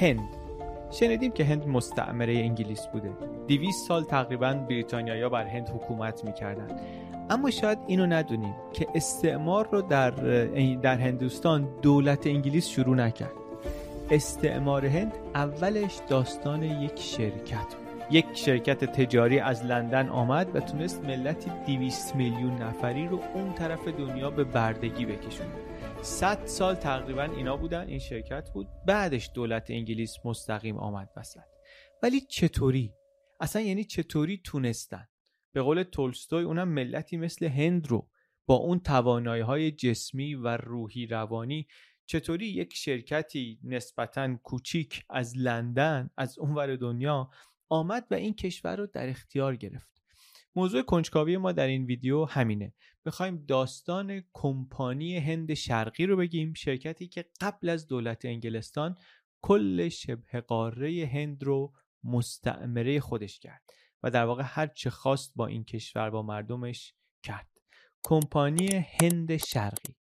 هند. شنیدیم که هند مستعمره انگلیس بوده. 200 سال تقریبا بریتانیایا بر هند حکومت می‌کردن اما شاید اینو ندونیم که استعمار رو در در هندوستان دولت انگلیس شروع نکرد. استعمار هند اولش داستان یک شرکت بود. یک شرکت تجاری از لندن آمد و تونست ملتی 200 میلیون نفری رو اون طرف دنیا به بردگی بکشونه. 100 سال تقریبا اینا بودن این شرکت بود. بعدش دولت انگلیس مستقیم آمد وسط. ولی چطوری؟ اصلا یعنی چطوری تونستن؟ به قول تولستوی اونم ملتی مثل هند رو با اون توانایی های جسمی و روحی روانی چطوری یک شرکتی نسبتا کوچیک از لندن از اونور دنیا آمد و این کشور رو در اختیار گرفت. موضوع کنجکاوی ما در این ویدیو همینه. می‌خوایم داستان کمپانی هند شرقی رو بگیم شرکتی که قبل از دولت انگلستان کل شبه قاره هند رو مستعمره خودش کرد و در واقع هر چه خواست با این کشور با مردمش کرد. کمپانی هند شرقی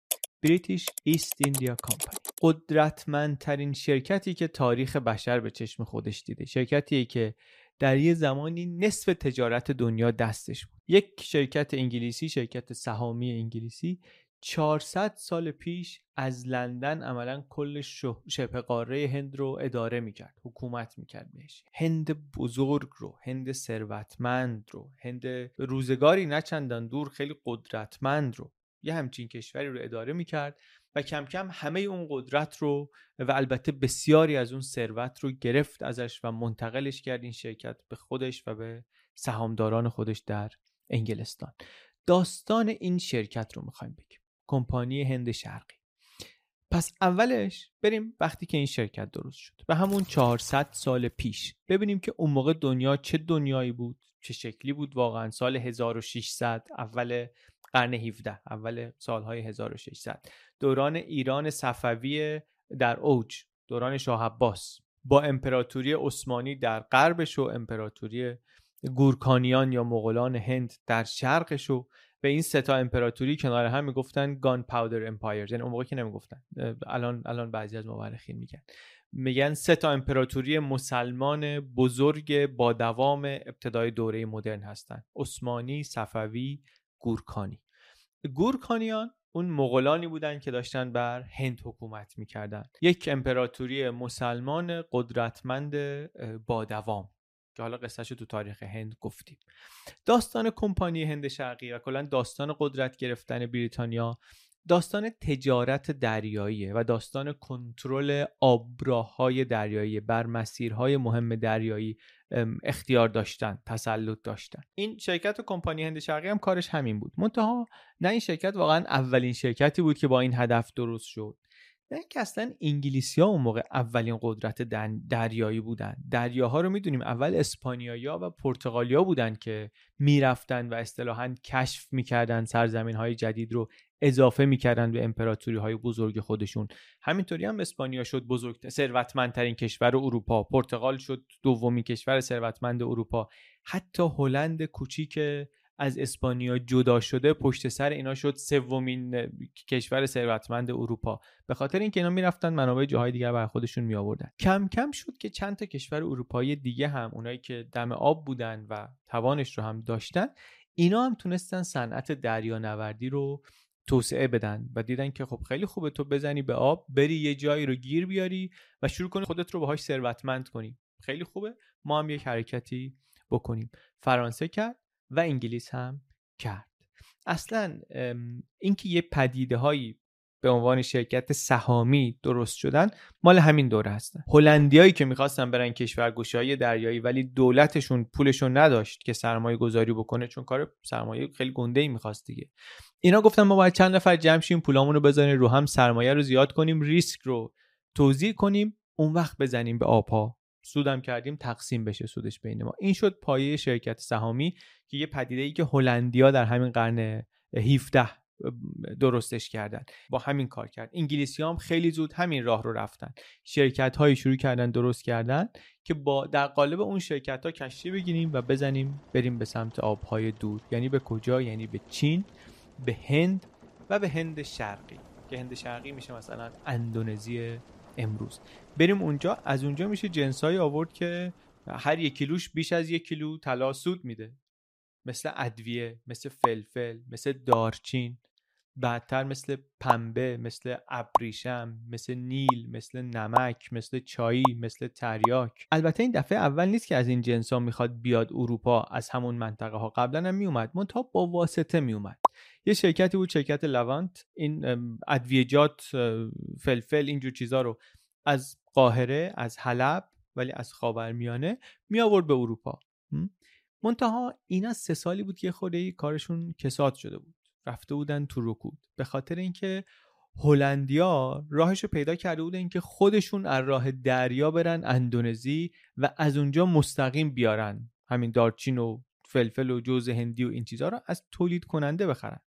بریتیش ایست ایندیا کمپانی قدرتمندترین شرکتی که تاریخ بشر به چشم خودش دیده. شرکتی که در یه زمانی نصف تجارت دنیا دستش بود. یک شرکت انگلیسی شرکت سهامی انگلیسی 400 سال پیش از لندن عملا کل شبه قاره هند رو اداره می‌کرد حکومت می‌کرد بهش. هند بزرگ رو هند ثروتمند رو هند روزگاری نچندان دور خیلی قدرتمند رو یه همچین کشوری رو اداره می‌کرد و کم کم همه اون قدرت رو و البته بسیاری از اون ثروت رو گرفت ازش و منتقلش کرد این شرکت به خودش و به سهامداران خودش در انگلستان. داستان این شرکت رو می‌خوایم بگیم. کمپانی هند شرقی. پس اولش بریم وقتی که این شرکت درست شد. و همون 400 سال پیش ببینیم که اون موقع دنیا چه دنیایی بود چه شکلی بود. واقعا سال 1600 اول قرن 17 اول سالهای 1600 دوران ایران صفوی در اوج دوران شاه عباس. با امپراتوری عثمانی در غربش و امپراتوری گورکانیان یا مغولان هند در شرقش و به این سه تا امپراتوری کنار هم می‌گفتن گان پاودر امپایر یعنی اون موقع که نمی‌گفتن. الان الان بعضی از مورخین میگن. میگن سه تا امپراتوری مسلمان بزرگ با دوام ابتدای دوره مدرن هستند عثمانی صفوی گورکانی. گورکانیان اون مغولانی بودند که داشتن بر هند حکومت می‌کردن. یک امپراتوری مسلمان قدرتمند با دوام که حالا قصهش تو تاریخ هند گفتیم. داستان کمپانی هند شرقی و کلا داستان قدرت گرفتن بریتانیا داستان تجارت دریاییه و داستان کنترل آبراههای دریایی بر مسیرهای مهم دریایی اختیار داشتن تسلط داشتن. این شرکت و کمپانی هند شرقی هم کارش همین بود. منتها نه این شرکت واقعا اولین شرکتی بود که با این هدف درست شد. نه که اصلا انگلیسی ها اون موقع اولین قدرت دریایی بودن. دریاها رو می‌دونیم اول اسپانیایی و پرتغالیا بودن که می‌رفتن و اصطلاحا کشف می‌کردن سرزمین های جدید رو اضافه می‌کردن به امپراتوری های بزرگ خودشون. همینطوری هم اسپانیا شد بزرگ ثروتمندترین کشور اروپا. پرتغال شد دومین کشور ثروتمند اروپا. حتی هلند کوچیک از اسپانیا جدا شده پشت سر اینا شد سومین کشور ثروتمند اروپا. به خاطر اینکه اینا می‌رفتن منابع جاهای دیگر بر خودشون می آوردن کم کم شد که چند تا کشور اروپایی دیگه هم اونایی که دم آب بودن و توانش رو هم داشتن اینا هم تونستن صنعت دریانوردی رو توسعه بدن و دیدن که خب خیلی خوبه تو بزنی به آب بری یه جایی رو گیر بیاری و شروع کنی خودت رو باهاش ثروتمند کنی. خیلی خوبه. ما هم یک حرکتی بکنیم. فرانسه کرد. و انگلیس هم کرد. اصلا اینکه یه پدیده هایی به عنوان شرکت سهامی درست شدن مال همین دوره هستن هلندیایی که می‌خواستن برن کشور های دریایی ولی دولتشون پولشون نداشت که سرمایه گذاری بکنه چون کار سرمایه خیلی گنده ای می‌خواست دیگه. اینا گفتن ما باید چند نفر جمع شیم پولامون رو بزنیم رو هم سرمایه رو زیاد کنیم ریسک رو توضیح کنیم اون وقت بزنیم به آبها. سودم کردیم تقسیم بشه سودش بین ما. این شد پایه شرکت سهامی که یه پدیده ای که هلندیا در همین قرن 17 درستش کردن. با همین کار کرد. انگلیسی هم خیلی زود همین راه رو رفتن. شرکت های شروع کردن درست کردن که با در قالب اون شرکت ها کشتی بگیریم و بزنیم بریم به سمت آبهای دور. یعنی به کجا؟ یعنی به چین به هند و به هند شرقی. که هند شرقی میشه مثلا اندونزی امروز. بریم اونجا. از اونجا میشه جنسایی آورد که هر یک کیلوش بیش از یک کیلو طلا سود میده. مثل ادویه مثل فلفل مثل دارچین. بعدتر مثل پنبه مثل ابریشم مثل نیل مثل نمک مثل چایی مثل تریاک. البته این دفعه اول نیست که از این جنس ها می‌خواد بیاد اروپا از همون منطقه ها قبلا هم میومد. منتها با واسطه میومد. یه شرکتی بود شرکت لوانت. این ادویجات فلفل اینجور چیزا رو از قاهره از حلب ولی از خاورمیانه می آورد به اروپا. منتها اینا سه سالی بود که خورده کارشون کساد شده بود. رفته بودن تو رکود. به خاطر اینکه هلندیا راهش رو پیدا کرده بودن که خودشون از راه دریا برن اندونزی و از اونجا مستقیم بیارن. همین دارچین و فلفل و جوز هندی و این چیزها رو از تولید کننده بخرن.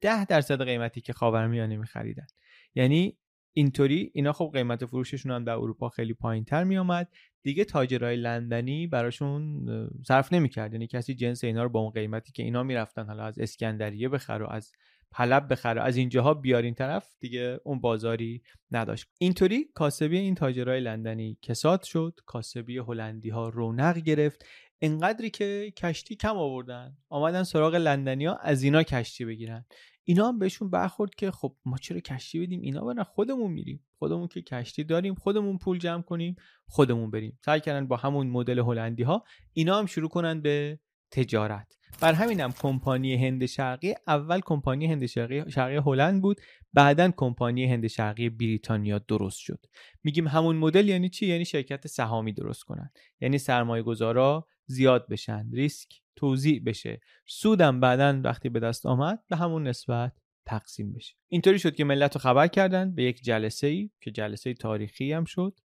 ده درصد قیمتی که خاورمیانه میخریدن. یعنی اینطوری اینا خب قیمت فروششون هم در اروپا خیلی پایین تر می آمد دیگه تاجرای لندنی براشون صرف نمی‌کرد. یعنی کسی جنس اینا رو با اون قیمتی که اینا می‌رفتن حالا از اسکندریه بخره و از حلب بخره از اینجاها بیارین طرف دیگه اون بازاری نداشت. اینطوری کاسبی این تاجرای لندنی کساد شد. کاسبی هلندی ها رونق گرفت. انقدری که کشتی کم آوردن آمدن سراغ لندنیا از اینا کشتی بگیرن. اینا هم بهشون برخورد که خب ما چرا کشتی بدیم؟ اینا برن خودمون میریم. خودمون که کشتی داریم خودمون پول جمع کنیم خودمون بریم. سعی کردن با همون مدل هلندی ها اینا هم شروع کنن به تجارت. بر همینم کمپانی هند شرقی اول کمپانی هند شرقی, شرقی هلند بود بعدا کمپانی هند شرقی بریتانیا درست شد. میگیم همون مدل یعنی چی؟ یعنی شرکت سهامی درست کنن. یعنی سرمایه گذارا زیاد بشن ریسک توضیح بشه. سودم بعدا وقتی به دست آمد به همون نسبت تقسیم بشه. اینطوری شد که ملت رو خبر کردن به یک جلسه ای که جلسه تاریخی هم شد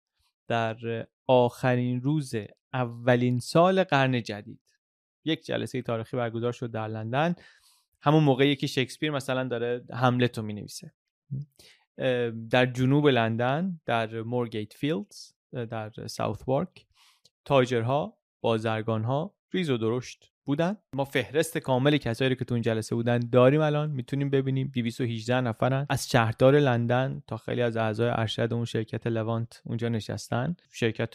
در آخرین روز اولین سال قرن جدید. یک جلسه تاریخی برگزار شد در لندن. همون موقعی که شکسپیر مثلا داره هملت رو می نویسه در جنوب لندن در مورگیت فیلدز در ساوت وارک تاجرها بازرگانها ریز و درشت بودن. ما فهرست کامل کسایی رو که تو این جلسه بودن داریم الان می‌تونیم ببینیم. 218 نفرن. از شهردار لندن تا خیلی از اعضای ارشد اون شرکت لوانت اونجا نشستن. شرکت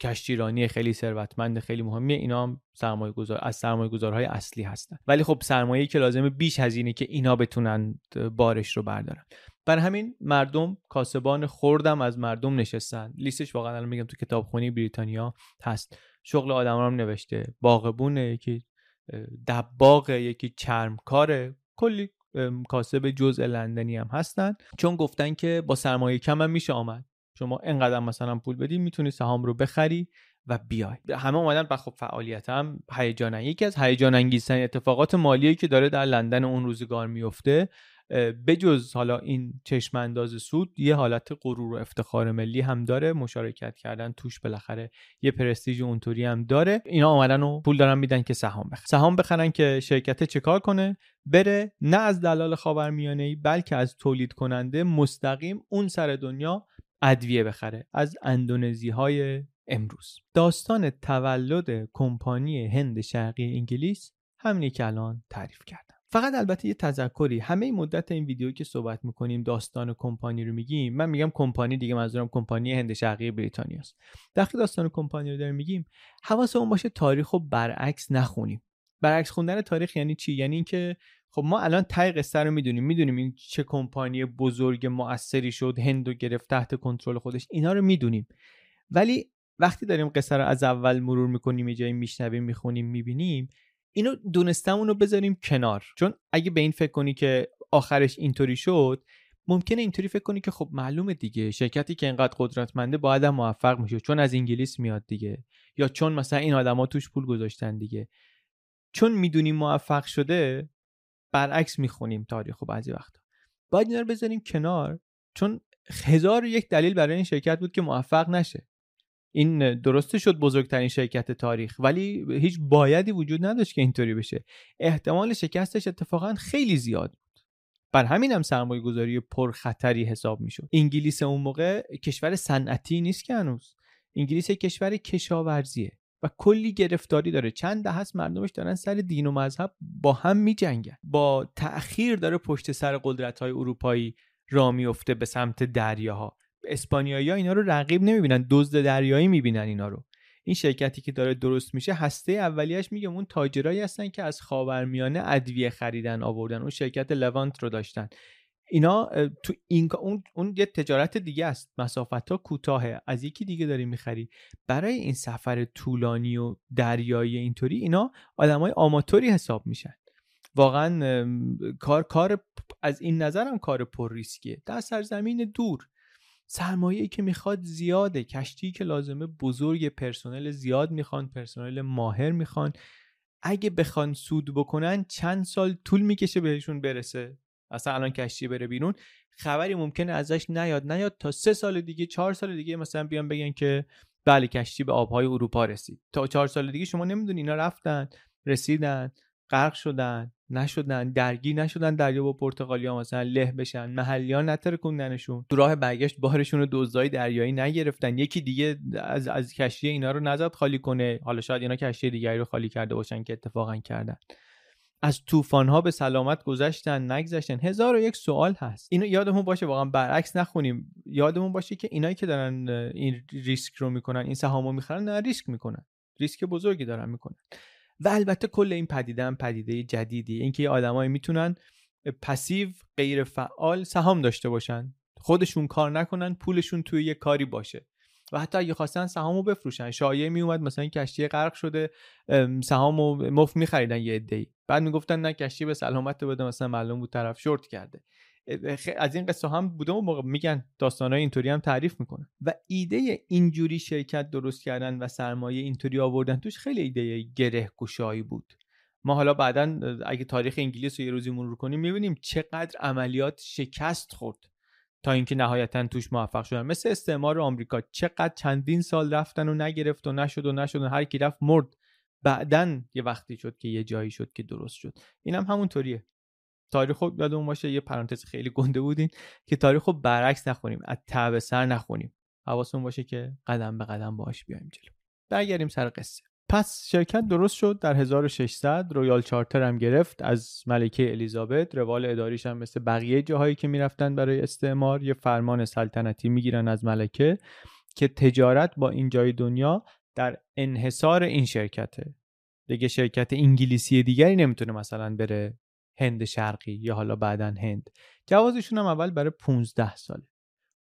کشتیرانی خیلی ثروتمند خیلی مهمیه اینا هم سرمایه گذار از سرمایه گذارهای اصلی هستن. ولی خب سرمایه‌ای که لازمه بیش هزینه که اینا بتونن بارش رو بردارن. بر همین مردم کاسبان خوردم از مردم نشستن. لیستش واقعا الان میگم تو کتابخونی بریتانیا هست. شغل آدم هم نوشته. باغبونه یکی دباغ یکی چرمکاره. کلی کاسب جزء لندنی هم هستن. چون گفتن که با سرمایه کم هم میشه آمد. شما اینقدر مثلا پول بدی می‌تونی سهام رو بخری و بیای. همه اومدن و خب فعالیت هم هیجان یکی از هیجان انگیزترین اتفاقات مالی که داره در لندن اون روزگار میفته بجز حالا این چشم انداز سود یه حالت غرور و افتخار ملی هم داره. مشارکت کردن توش بالاخره یه پرستیژ اونطوری هم داره. اینا آمدن و پول دارن میدن که سهام بخرن. سهام بخرن که شرکت چکار کنه؟ بره نه از دلال خاورمیانه ای بلکه از تولید کننده مستقیم اون سر دنیا ادویه بخره. از اندونزی های امروز. داستان تولد کمپانی هند شرقی انگلیس همینی که الان تعریف کردم. فقط البته یه تذکری. همه مدت این ویدیو که صحبت می‌کنیم داستان کمپانی رو میگیم من میگم کمپانی دیگه منظورم کمپانی هند شرقی بریتانیا است. وقتی داستان کمپانی رو داریم میگیم حواسمون باشه تاریخ رو برعکس نخونیم. برعکس خوندن تاریخ یعنی چی؟ یعنی اینکه خب ما الان تای قصه رو می‌دونیم می‌دونیم این چه کمپانی بزرگ موثری شد هند و گرفت تحت کنترل خودش اینا رو می‌دونیم. ولی وقتی داریم قصه رو از اول مرور می‌کنیم یه جایی میشنویم می‌خونیم می‌بینیم اینو دونستمون رو بذاریم کنار. چون اگه به این فکر کنی که آخرش اینطوری شد ممکنه اینطوری فکر کنی که خب معلومه دیگه. شرکتی که اینقدر قدرتمنده باید هم موفق میشه. چون از انگلیس میاد دیگه. یا چون مثلا این آدما توش پول گذاشتن دیگه. چون می‌دونیم موفق شده برعکس می‌خونیم تاریخ و بعضی وقتا. باید اینا رو بذاریم کنار. چون هزار یک دلیل برای این شرکت بود که موفق نشه. این درسته شد بزرگترین شرکت تاریخ ولی هیچ بایدی وجود نداشت که اینطوری بشه. احتمال شکستش اتفاقا خیلی زیاد بود. بر همین هم سرمایه گذاری پرخطری حساب می‌شد. انگلیس اون موقع کشور صنعتی نیست که هنوز. انگلیس کشور کشاورزیه و کلی گرفتاری داره. چند دهه است مردمش دارن سر دین و مذهب با هم میجنگن. با تأخیر داره پشت سر قدرت های اروپایی را میفته به سمت دریاها. اسپانیایی ها اینا رو رقیب نمی‌بینن دزد دریایی می‌بینن اینا رو. این شرکتی که داره درست میشه هسته اولیش میگم اون تاجرایی هستن که از خاورمیانه ادویه خریدن آوردن. اون شرکت لوانت رو داشتن. اینا تو این اون, اون یه تجارت دیگه است. مسافت ها کوتاهه. از یکی دیگه داری می‌خری. برای این سفر طولانی و دریایی اینطوری اینا آدمای آماتوری حساب میشن. واقعا کار کار از این نظرم کار پر ریسکیه. در سرزمین دور. سرمایه که می‌خواد زیاده. کشتی که لازمه بزرگ پرسنل زیاد می‌خوان پرسنل ماهر می‌خوان. اگه بخوان سود بکنن چند سال طول می‌کشه بهشون برسه. اصلا الان کشتی بره بیرون. خبری ممکنه ازش نیاد. نیاد تا سه سال دیگه چهار سال دیگه مثلا بیان بگن که بله کشتی به آبهای اروپا رسید. تا چهار سال دیگه شما نمی‌دونی اینا رفتن رسیدن. غرق شدن نشدن درگیر نشدن دریا با پرتغالیا مثلا له بشن محلیان نترکوندنشون. تو راه برگشت بارشون رو دزدای دریایی نگرفتن. یکی دیگه از از کشتی اینا رو نزد خالی کنه. حالا شاید اینا کشتی دیگری رو خالی کرده باشن که اتفاقا کردن. از طوفان ها به سلامت گذشتن نگذشتن. هزار و یک سوال هست. اینو یادمون باشه واقعا برعکس نخونیم. یادمون باشه که اینایی که دارن این ریسک رو می‌کنن این سهامو می‌خرن نه ریسک می‌کنن. ریسک بزرگی دارن می‌کنن. و البته کل این پدیده هم پدیده جدیدی. اینکه آدمایی می‌تونن پسیو غیر فعال سهام داشته باشن. خودشون کار نکنن پولشون توی یه کاری باشه. و حتی اگه خواستن سهامو بفروشن. شایعه می اومد مثلا کشتی غرق شده سهامو مفت میخریدن یه عده‌ای. بعد می‌گفتن نه کشتی به سلامت بده مثلا معلوم بود طرف شورت کرده. از این قصه هم بوده و موقع میگن داستانهای اینطوری هم تعریف می‌کنن. و ایده اینجوری شرکت درست کردن و سرمایه اینطوری آوردن توش خیلی ایده گره گشایی بود. ما حالا بعدا اگه تاریخ انگلیس رو یه روزی مرور کنیم می‌بینیم چقدر عملیات شکست خورد تا اینکه نهایتا توش موفق شدن. مثل استعمار آمریکا چقدر چندین سال رفتن و نگرفت و نشد و نشد و هر کی رفت مرد. بعدا یه وقتی شد که یه جایی شد که درست شد. اینم هم همونطوریه. تاریخ رو یادمون باشه یه پرانتز خیلی گنده بودین که تاریخ رو برعکس نخونیم از تعب سر نخونیم. حواسمون باشه که قدم به قدم باش بیایم جلو. برگردیم سر قصه. پس شرکت درست شد در 1600 رویال چارتر هم گرفت از ملکه الیزابت. روال اداریش هم مثل بقیه جاهایی که می‌رفتن برای استعمار یه فرمان سلطنتی می‌گیرن از ملکه که تجارت با این جای دنیا در انحصار این شرکته. دیگه شرکت انگلیسی دیگری نمی‌تونه مثلا بره هند شرقی یا حالا بعدا هند. جوازشون هم اول برای 15 ساله.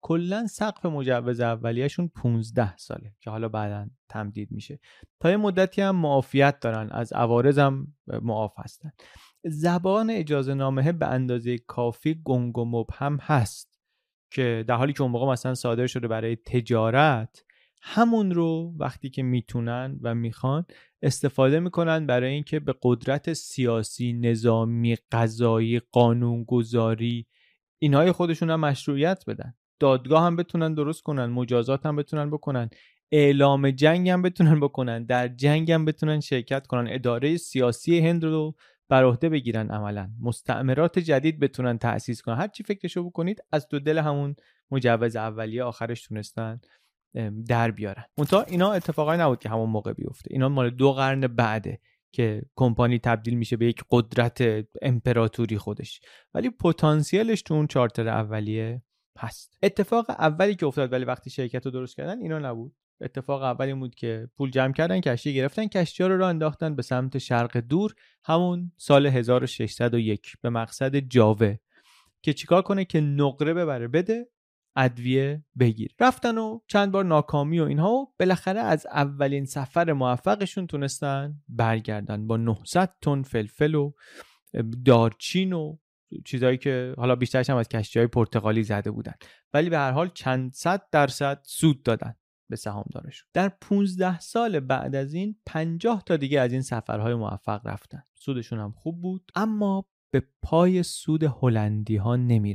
کلا سقف مجوز اولیهشون 15 ساله که حالا بعدا تمدید میشه. تا یه مدتی هم معافیت دارن از عوارض هم معاف هستن. زبان اجازه نامه به اندازه کافی گنگ و مبهم هست که در حالی که اون موقع مثلا صادر شده برای تجارت همون رو وقتی که می‌تونن و می‌خوان استفاده می‌کنن برای اینکه به قدرت سیاسی، نظامی، قضایی، قانونگذاری اینهای خودشون هم مشروعیت بدن. دادگاه هم بتونن درست کنن مجازات هم بتونن بکنن اعلام جنگ هم بتونن بکنن در جنگ هم بتونن شرکت کنن. اداره سیاسی هند رو بر عهده بگیرن عملا. مستعمرات جدید بتونن تأسیس کنن. هر چی فکرشو بکنید از دو دل همون مجوز اولیه آخرش تونستن. در بیارن. منتها اینا اتفاقای نبود که همون موقع بیفته. اینا مال دو قرن بعده که کمپانی تبدیل میشه به یک قدرت امپراتوری خودش. ولی پتانسیلش تو اون چارتر اولیه هست. اتفاق اولی که افتاد ولی وقتی شرکت رو درست کردن اینا نبود. اتفاق اولی بود که پول جمع کردن کشتی گرفتن کشتی ها رو راه انداختن به سمت شرق دور همون سال 1601 به مقصد جاوه. که چیکار کنه؟ که نقره ببره بده ادویه بگیر. رفتن و چند بار ناکامی و اینها و بالاخره از اولین سفر موفقشون تونستن برگردن با 900 تن فلفل و دارچین و چیزهایی که حالا بیشترش هم از کشتی های پرتغالی زده بودن. ولی به هر حال چند صد درصد سود دادن به سهامدارشون. در 15 سال بعد از این 50 تا دیگه از این سفرهای موفق رفتن. سودشون هم خوب بود اما به پای سود هلندی ها نمی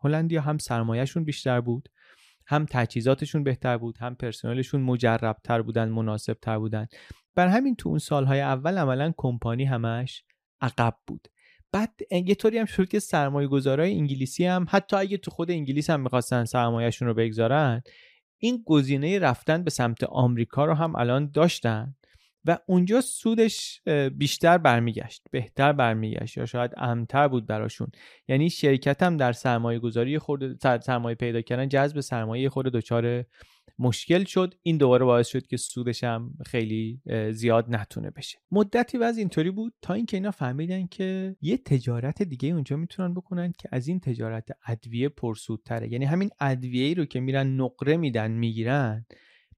هلندی هم سرمایهشون بیشتر بود هم تجهیزاتشون بهتر بود هم پرسنلشون مجربتر بودن مناسبتر بودن. بر همین تو اون سالهای اول عملا کمپانی همش عقب بود. بعد یه طوری هم شد که سرمایه گذارای انگلیسی هم حتی اگه تو خود انگلیس هم می‌خواستن سرمایهشون رو بگذارن این گزینه رفتن به سمت آمریکا رو هم الان داشتن. و اونجا سودش بیشتر برمیگشت بهتر برمیگشت یا شاید امتر بود براشون. یعنی شرکت هم در سرمایه گذاری خورده سرمایه پیدا کردن جذب سرمایه خورده دچار مشکل شد. این دوباره باعث شد که سودش هم خیلی زیاد نتونه بشه. مدتی وز اینطوری بود تا اینکه اینا فهمیدن که یه تجارت دیگه اونجا می‌تونن بکنن که از این تجارت ادویه پرسودتره. یعنی همین ادویه رو که میرن نقره میدن می‌گیرن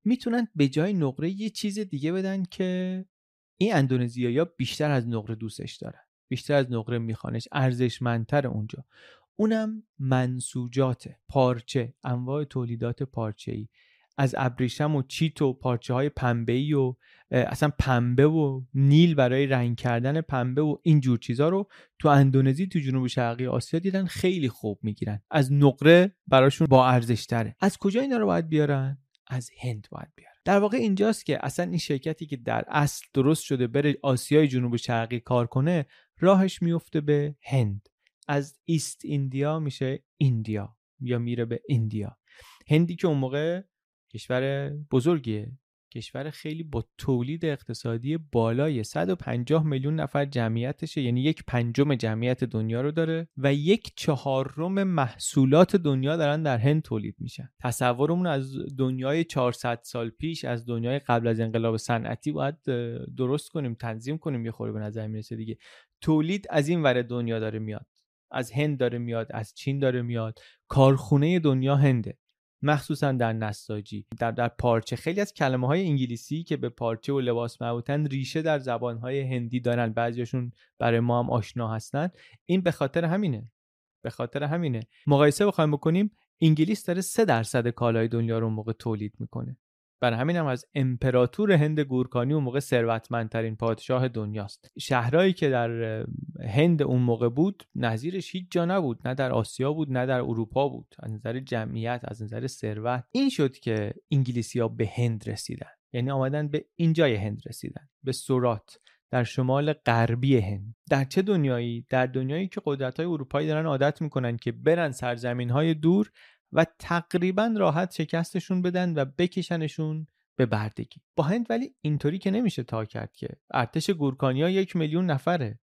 می‌تونن به جای نقره یه چیز دیگه بدن که این اندونزیایی بیشتر از نقره دوستش دارن. بیشتر از نقره میخوانش ارزشمندتر اونجا. اونم منسوجات پارچه انواع تولیدات پارچه ای از ابریشم و چیت و پارچه های پنبه ای و اصلا پنبه و نیل برای رنگ کردن پنبه و این جور چیزا رو تو اندونزی تو جنوب شرقی آسیا دیدن خیلی خوب می‌گیرن. از نقره براشون با ارزش تره از کجا اینا رو باید بیارن؟ از هند باید بیارن در واقع اینجاست که اصلا این شرکتی که در اصل درست شده بره آسیای جنوب شرقی کار کنه راهش میفته به هند. از ایست ایندیا میشه ایندیا یا میره به ایندیا هندی که اون موقع کشور بزرگیه. کشور خیلی با تولید اقتصادی بالای 150 میلیون نفر جمعیتشه یعنی یک پنجم جمعیت دنیا رو داره و یک چهارم محصولات دنیا دارن در هند تولید میشن. تصورمون از دنیای 400 سال پیش از دنیای قبل از انقلاب صنعتی باید درست کنیم تنظیم کنیم یه خوری به نظر می‌رسه دیگه. تولید از این ور دنیا داره میاد از هند داره میاد از چین داره میاد. کارخونه دنیا هنده. مخصوصا در نساجی در در پارچه. خیلی از کلمه های انگلیسی که به پارچه و لباس مربوطن ریشه در زبان های هندی دارن. بعضیشون برای ما هم آشنا هستن. این به خاطر همینه. به خاطر همینه. مقایسه بخوایم بکنیم انگلیس داره 3 درصد کالای دنیا رو موقع تولید می‌کنه. برای همین هم از امپراتور هند گورکانی اون موقع ثروتمندترین پادشاه دنیاست. شهرهایی که در هند اون موقع بود نظیرش هیچ جا نبود. نه در آسیا بود نه در اروپا بود. از نظر جمعیت از نظر ثروت. این شد که انگلیسی ها به هند رسیدن. یعنی آمدن به اینجای هند رسیدن. به سورات در شمال غربی هند. در چه دنیایی؟ در دنیایی که قدرت های اروپایی دارن عادت می‌کنن که برن سرزمین های دور و تقریبا راحت شکستشون بدن و بکشنشون به بردگی. با هند ولی اینطوری که نمیشه تا کرد که. ارتش گورکانیا یک میلیون نفره.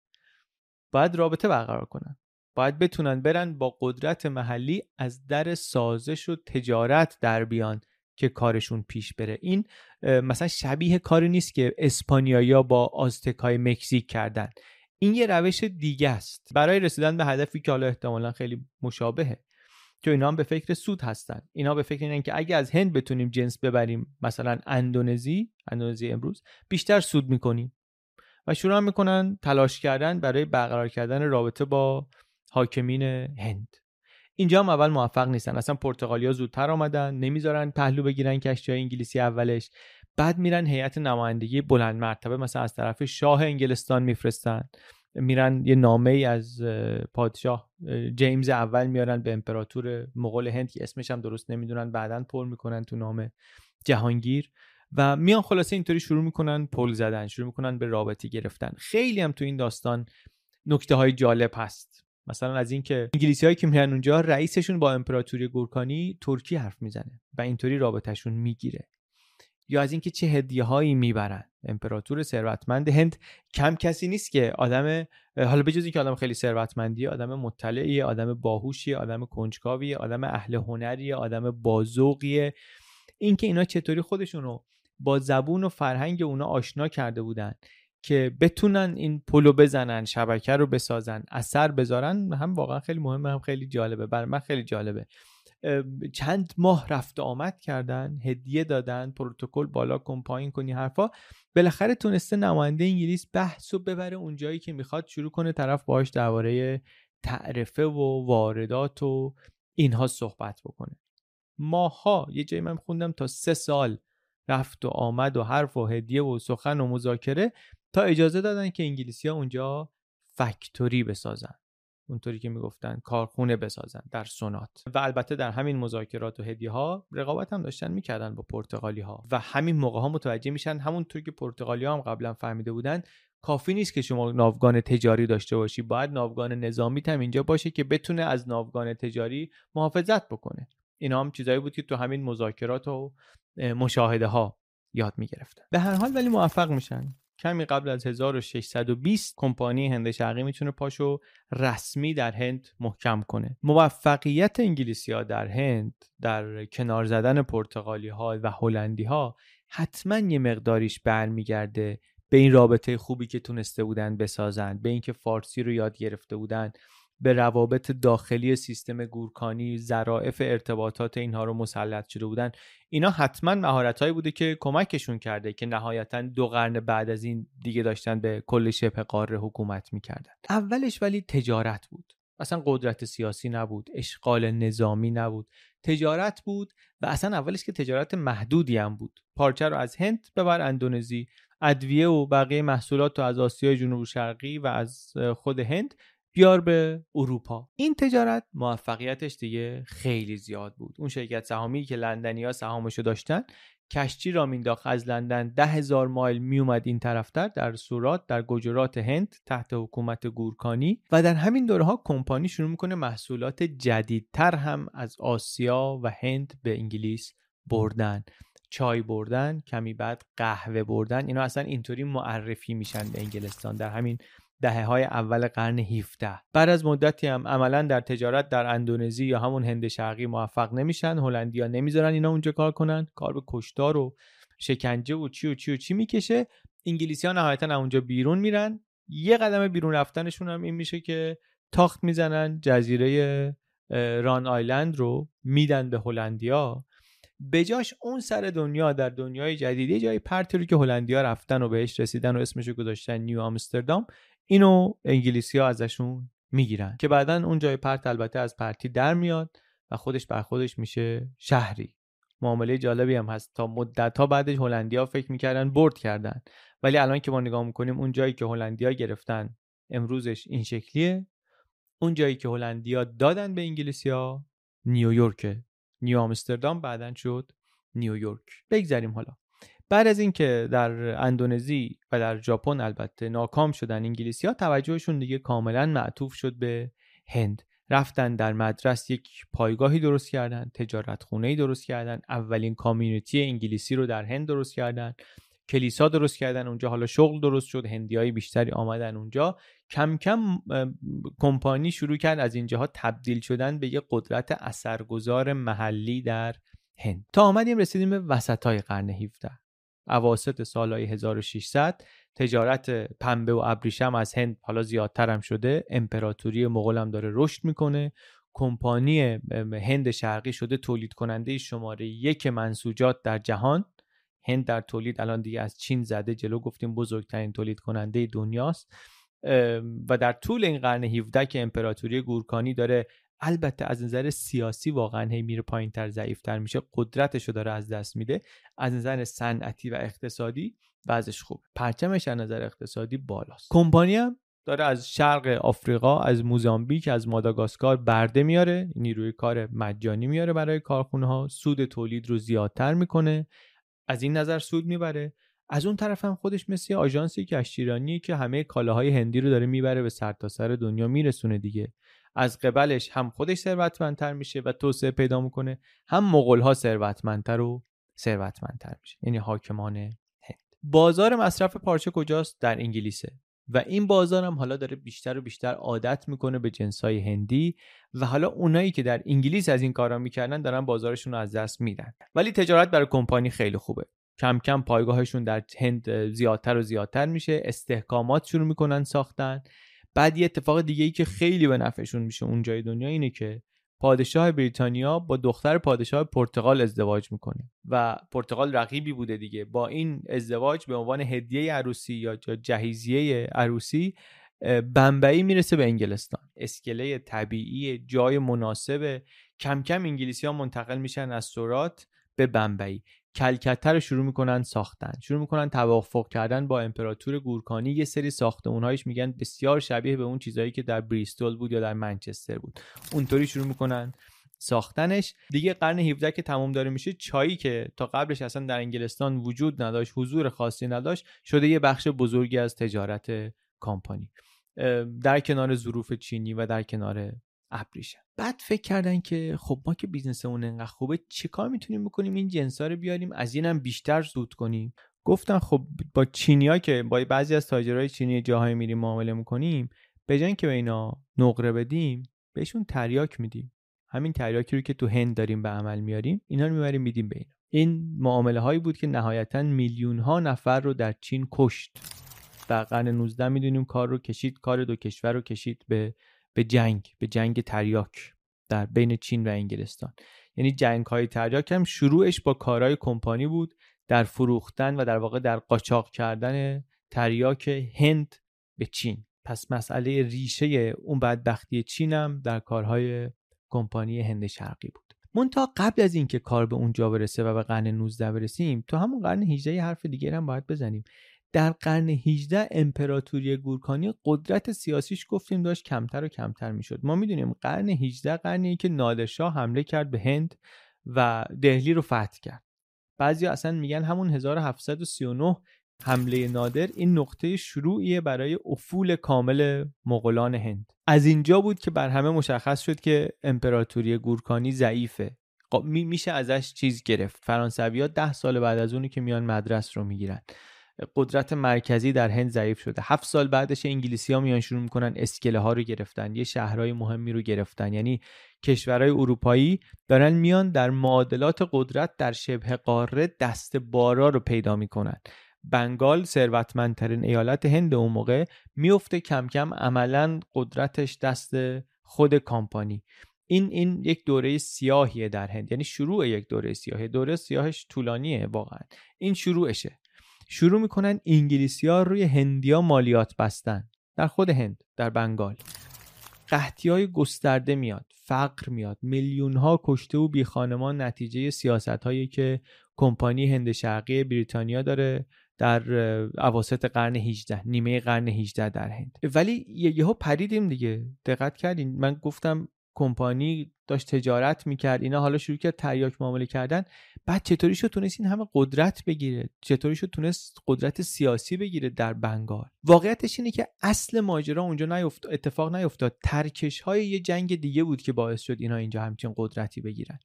باید رابطه برقرار کنن. باید بتونن برن با قدرت محلی از در سازش و تجارت در بیان که کارشون پیش بره. این مثلا شبیه کاری نیست که اسپانیایی با آزتکای مکزیک کردن. این یه روش دیگه است. برای رسیدن به هدفی که حالا احتمالا خیلی مشابهه. که اینا هم به فکر سود هستن. اینا به فکر اینن که اگه از هند بتونیم جنس ببریم مثلا اندونزی اندونزی امروز بیشتر سود می‌کنیم. و شروع می‌کنن تلاش کردن برای برقرار کردن رابطه با حاکمین هند. اینجا هم اول موفق نیستن. اصلا پرتغالیا زودتر آمدن نمی‌ذارن پهلو بگیرن کشتی انگلیسی اولش. بعد میرن هیئت نمایندگی بلند مرتبه مثلا از طرف شاه انگلستان میفرستن. میرن یه نامه ای از پادشاه جیمز اول میارن به امپراتور مغول هند که اسمش هم درست نمی‌دونن بعدا پر می‌کنن تو نامه جهانگیر و میان خلاصه اینطوری شروع می‌کنن پل زدن شروع می‌کنن به رابطی گرفتن. خیلی هم تو این داستان نکته های جالب هست. مثلا از اینکه انگلیسی هایی که میرن اونجا رئیسشون با امپراتوری گورکانی ترکی حرف می‌زنه و اینطوری رابطهشون می‌گیره. یا از اینکه چه هدیه هایی می‌برن. امپراتور ثروتمند هند کم کسی نیست که آدم حالا بجز اینکه آدم خیلی ثروتمندی آدم مطلعی آدم باهوشی آدم کنجکاوی آدم اهل هنری آدم بازوقیه اینکه اینا چطوری خودشونو با زبون و فرهنگ اونا آشنا کرده بودن که بتونن این پلو بزنن شبکه رو بسازن اثر بذارن هم واقعا خیلی مهمه هم خیلی جالبه بر من خیلی جالبه. چند ماه رفت آمد کردن هدیه دادن پروتکل بالا کن پایین کنی حرفا. بالاخره تونسته نماینده انگلیس بحث و ببره اونجایی که می‌خواد شروع کنه طرف باهاش درباره تعرفه و واردات و اینها صحبت بکنه. ماها یه جایی من خوندم تا سه سال رفت و آمد و حرف و هدیه و سخن و مذاکره تا اجازه دادن که انگلیسی ها اونجا فکتوری بسازن. اونطوری که می‌گفتن کارخونه بسازن در سونات. و البته در همین مذاکرات و هدیه ها رقابت هم داشتن می‌کردن با پرتغالی ها و همین موقع ها متوجه میشن همونطوری که پرتغالی ها هم قبلا فهمیده بودن کافی نیست که شما ناوگان تجاری داشته باشی. باید ناوگان نظامی هم اینجا باشه که بتونه از ناوگان تجاری محافظت بکنه. اینا هم چیزایی بود که تو همین مذاکرات و مشاهده ها یاد می‌گرفتن. به هر حال ولی موفق میشن. کمی قبل از 1620 کمپانی هند شرقی می‌تونه پاشو رسمی در هند محکم کنه. موفقیت انگلیسی ها در هند در کنار زدن پرتغالی ها و هلندی ها حتما یه مقداریش برمیگرده به این رابطه خوبی که تونسته بودن بسازن به اینکه فارسی رو یاد گرفته بودن. به روابط داخلی سیستم گورکانی ظرافت ارتباطات اینها رو مسلط شده بودن. اینا حتما مهارتهایی بوده که کمکشون کرده که نهایتا دو قرن بعد از این دیگه داشتن به کل شبه قاره حکومت می‌کردن. اولش ولی تجارت بود. اصلا قدرت سیاسی نبود اشغال نظامی نبود. تجارت بود و اصلا اولش که تجارت محدودی هم بود. پارچه رو از هند ببر اندونزی ادویه و بقیه محصولات رو از آسیای جنوب شرقی و از خود هند بیار به اروپا. این تجارت موفقیتش دیگه خیلی زیاد بود. اون شرکت سهامی که لندنیا سهامشو داشتن کشتی را مینداخت. از لندن ده هزار مایل میومد این طرفتر در سورات در گجرات هند تحت حکومت گورکانی و در همین دوره ها کمپانی شروع می‌کنه محصولات جدیدتر هم از آسیا و هند به انگلیس بردن. چای بردن کمی بعد قهوه بردن. اینا اصلا اینطوری معرفی میشن به انگلستان. در همین دهه های اول قرن 17 بعد از مدتی هم عملا در تجارت در اندونزی یا همون هند شرقی موفق نمیشن هلندیا نمی‌ذارن اینا اونجا کار کنن. کار به کشتار و شکنجه و چی و چی و چی می‌کشه. انگلیسی ها نهایتا اونجا بیرون میرن. یه قدم بیرون رفتنشون هم این میشه که تاخت می‌زنن جزیره ران آیلند رو میدن به هلندیا. بجاش اون سر دنیا در دنیای جدیدی جای پرتی رو که هلندیا رفتن و بهش رسیدن و اسمشو گذاشتن نیو آمستردام اینو انگلیسی ها ازشون می‌گیرن که بعدا اون جای پرت البته از پرتی در میاد و خودش بر خودش میشه شهری. معامله جالبی هم هست. تا مدت ها بعدش هلندیا فکر می‌کردن برد کردن. ولی الان که ما نگاه می‌کنیم اون جایی که هلندیا گرفتن امروزش این شکلیه. اون جایی که هلندیا دادن به انگلیسیا نیویورک نیو آمستردام بعدا شد نیویورک. بگذریم حالا. بعد از اینکه در اندونزی و در ژاپن البته ناکام شدن انگلیسی ها توجهشون دیگه کاملا معطوف شد به هند. رفتن در مدرس یک پایگاهی درست کردن تجارت خونه درست کردن اولین کامیونیتی انگلیسی رو در هند درست کردن کلیسا درست کردن اونجا حالا شغل درست شد هندیای بیشتری آمدن اونجا. کم کم کمپانی شروع کرد از اینجاها تبدیل شدن به یک قدرت اثرگذار محلی در هند. تا آمدیم رسیدیم به وسط های قرن 17 اواسط سالهای 1600 تجارت پنبه و ابریشم از هند حالا زیادتر شده. امپراتوری مغول هم داره رشد می‌کنه. کمپانی هند شرقی شده تولید کننده شماره یک منسوجات در جهان. هند در تولید الان دیگه از چین زده جلو گفتیم بزرگترین تولید کننده دنیاست و در طول این قرن 17 که امپراتوری گورکانی داره البته از نظر سیاسی واقعا هی میره پایینتر ضعیفتر میشه. قدرتش رو داره از دست میده. از نظر صنعتی و اقتصادی وضعش خوب. پرچمش از نظر اقتصادی بالاست. کمپانی هم داره از شرق آفریقا از موزامبیک از ماداگاسکار برده میاره. نیروی کار مجانی میاره برای کارخونه ها سود تولید رو زیادتر می‌کنه. از این نظر سود می‌بره. از اون طرف هم خودش مثل آژانسی کشتیرانی که همه کالاهای هندی رو داره می‌بره به سرتاسر سر دنیا میرسونه دیگه. از قبلش هم خودش ثروتمندتر میشه و توسعه پیدا می‌کنه هم مغول ها ثروتمندتر و ثروتمندتر میشه. یعنی حاکمان هند. بازار مصرف پارچه کجاست؟ در انگلیسه. و این بازار هم حالا داره بیشتر و بیشتر عادت می‌کنه به جنسای هندی و حالا اونایی که در انگلیس از این کارا می‌کردن دارن بازارشون رو از دست میدن. ولی تجارت برای کمپانی خیلی خوبه. کم کم پایگاهشون در هند زیادتر و زیادتر میشه. استحکامات شروع می‌کنن ساختن. بعد یه اتفاق دیگه ای که خیلی به نفعشون میشه اونجای دنیا اینه که پادشاه بریتانیا با دختر پادشاه پرتغال ازدواج می‌کنه و پرتغال رقیبی بوده دیگه. با این ازدواج به عنوان هدیه عروسی یا جهیزیه عروسی بمبئی می‌رسه به انگلستان. اسکله طبیعی جای مناسب. کم کم انگلیسی ها منتقل میشن از سورات به بمبئی کلکته رو شروع می‌کنن ساختن. شروع می‌کنن توافق کردن با امپراتور گورکانی. یه سری ساختمونهایش میگن بسیار شبیه به اون چیزهایی که در بریستول بود یا در منچستر بود. اونطوری شروع می‌کنن ساختنش. دیگه قرن 17 که تموم داره میشه چایی که تا قبلش اصلا در انگلستان وجود نداشت حضور خاصی نداشت شده یه بخش بزرگی از تجارت کامپانی در کنار ظروف چینی و در کنار ابریشم. بعد فکر کردن که خب ما که بیزنسمون انقدر خوبه چیکار می‌تونیم بکنیم؟ این جنسا رو بیاریم از اینم بیشتر زود کنیم. گفتن خب با چینیا که با بعضی از تاجرای چینی جاهای میریم معامله می‌کنیم به جای که به اینا نقره بدیم بهشون تریاک میدیم. همین تریاکی رو که تو هند داریم به عمل میاریم اینا رو می‌بریم میدیم به اینا. این معامله هایی بود که نهایتا میلیون ها نفر رو در چین کشت. در قرن 19 می‌دونیم کار رو کشید کار دو کشور رو کشید به به جنگ به جنگ تریاک در بین چین و انگلستان. یعنی جنگ های تریاک هم شروعش با کارهای کمپانی بود در فروختن و در واقع در قاچاق کردن تریاک هند به چین. پس مسئله ریشه اون بدبختی چین هم در کارهای کمپانی هند شرقی بود. مونتا قبل از اینکه کار به اونجا برسه و به قرن 19 برسیم تو همون قرن 18 حرف دیگه هم باید بزنیم. در قرن 18 امپراتوری گورکانی قدرت سیاسیش گفتیم داشت کمتر و کمتر می‌شد. ما می‌دونیم قرن 18 قرنی که نادرشاه حمله کرد به هند و دهلی رو فتح کرد. بعضی اصلا میگن همون 1739 حمله نادر این نقطه شروعیه برای افول کامل مغولان هند. از اینجا بود که بر همه مشخص شد که امپراتوری گورکانی ضعیفه. میشه ازش چیز گرفت. فرانسوی ها ده سال بعد از اونی که میان مدرس رو می‌گیرن. قدرت مرکزی در هند ضعیف شده. هفت سال بعدش انگلیسی ها میان شروع می‌کنن اسکله ها رو گرفتن یه شهرهای مهمی رو گرفتن. یعنی کشورهای اروپایی دارن میان در معادلات قدرت در شبه قاره دست بارا رو پیدا می‌کنن. بنگال ثروتمندترین ایالت هند اون موقع میفته کم کم عملا قدرتش دست خود کامپانی. این این یک دوره سیاهیه در هند. یعنی شروع یک دوره سیاهی. دوره سیاهش طولانیه واقعا. این شروعشه. شروع می‌کنن انگلیسی ها روی هندیا مالیات بستن. در خود هند در بنگال. قحطی های گسترده میاد فقر میاد. میلیون ها کشته و بی خانمان نتیجه سیاست هایی که کمپانی هند شرقی بریتانیا داره در اواسط قرن 18 نیمه قرن 18 در هند. ولی یهو پریدیم دیگه. دقت کردین. من گفتم کمپانی داشت تجارت می‌کرد. اینا حالا شروع کرد تریاک معامله کردن. بعد چطوری شد تونست این همه قدرت بگیره؟ چطوری شد تونست قدرت سیاسی بگیره در بنگال؟ واقعیتش اینه که اصل ماجرا اونجا نیفت اتفاق نیفتاد ترکش های یه جنگ دیگه بود که باعث شد اینا اینجا همچین قدرتی بگیرن.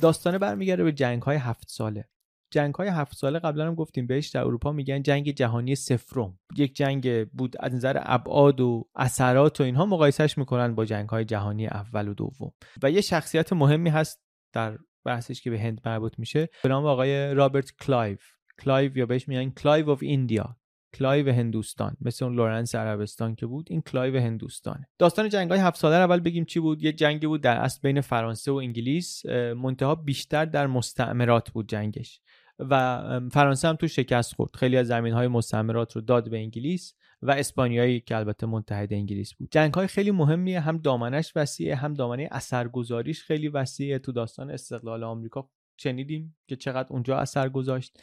داستانه برمیگرده به جنگ های هفت ساله. جنگ های هفت ساله قبلا هم گفتیم بهش در اروپا میگن جنگ جهانی سفروم یک جنگ بود از نظر ابعاد و اثرات و اینها مقایسهش می‌کنن با جنگ های جهانی اول و دوم. و یه شخصیت مهمی هست در بحثش که به هند مربوط میشه به نام آقای رابرت کلایو. کلایو یا بهش میگن Clive of India کلایو هندوستان. مثل اون لورنس عربستان که بود این کلایو هندوستانه داستان جنگ های هفت ساله اول بگیم چی بود؟ یه جنگی بود در اصل بین فرانسه و انگلیس منتها بیشتر در مستعمرات بود جنگش. و فرانسه هم تو شکست خورد. خیلی از زمین های مستعمرات رو داد به انگلیس و اسپانیایی که البته متحد انگلیس بود. جنگ های خیلی مهمیه هم دامنش وسیعه هم دامنه اثرگذاریش خیلی وسیعه. تو داستان استقلال آمریکا شنیدیم که چقدر اونجا اثر گذاشت.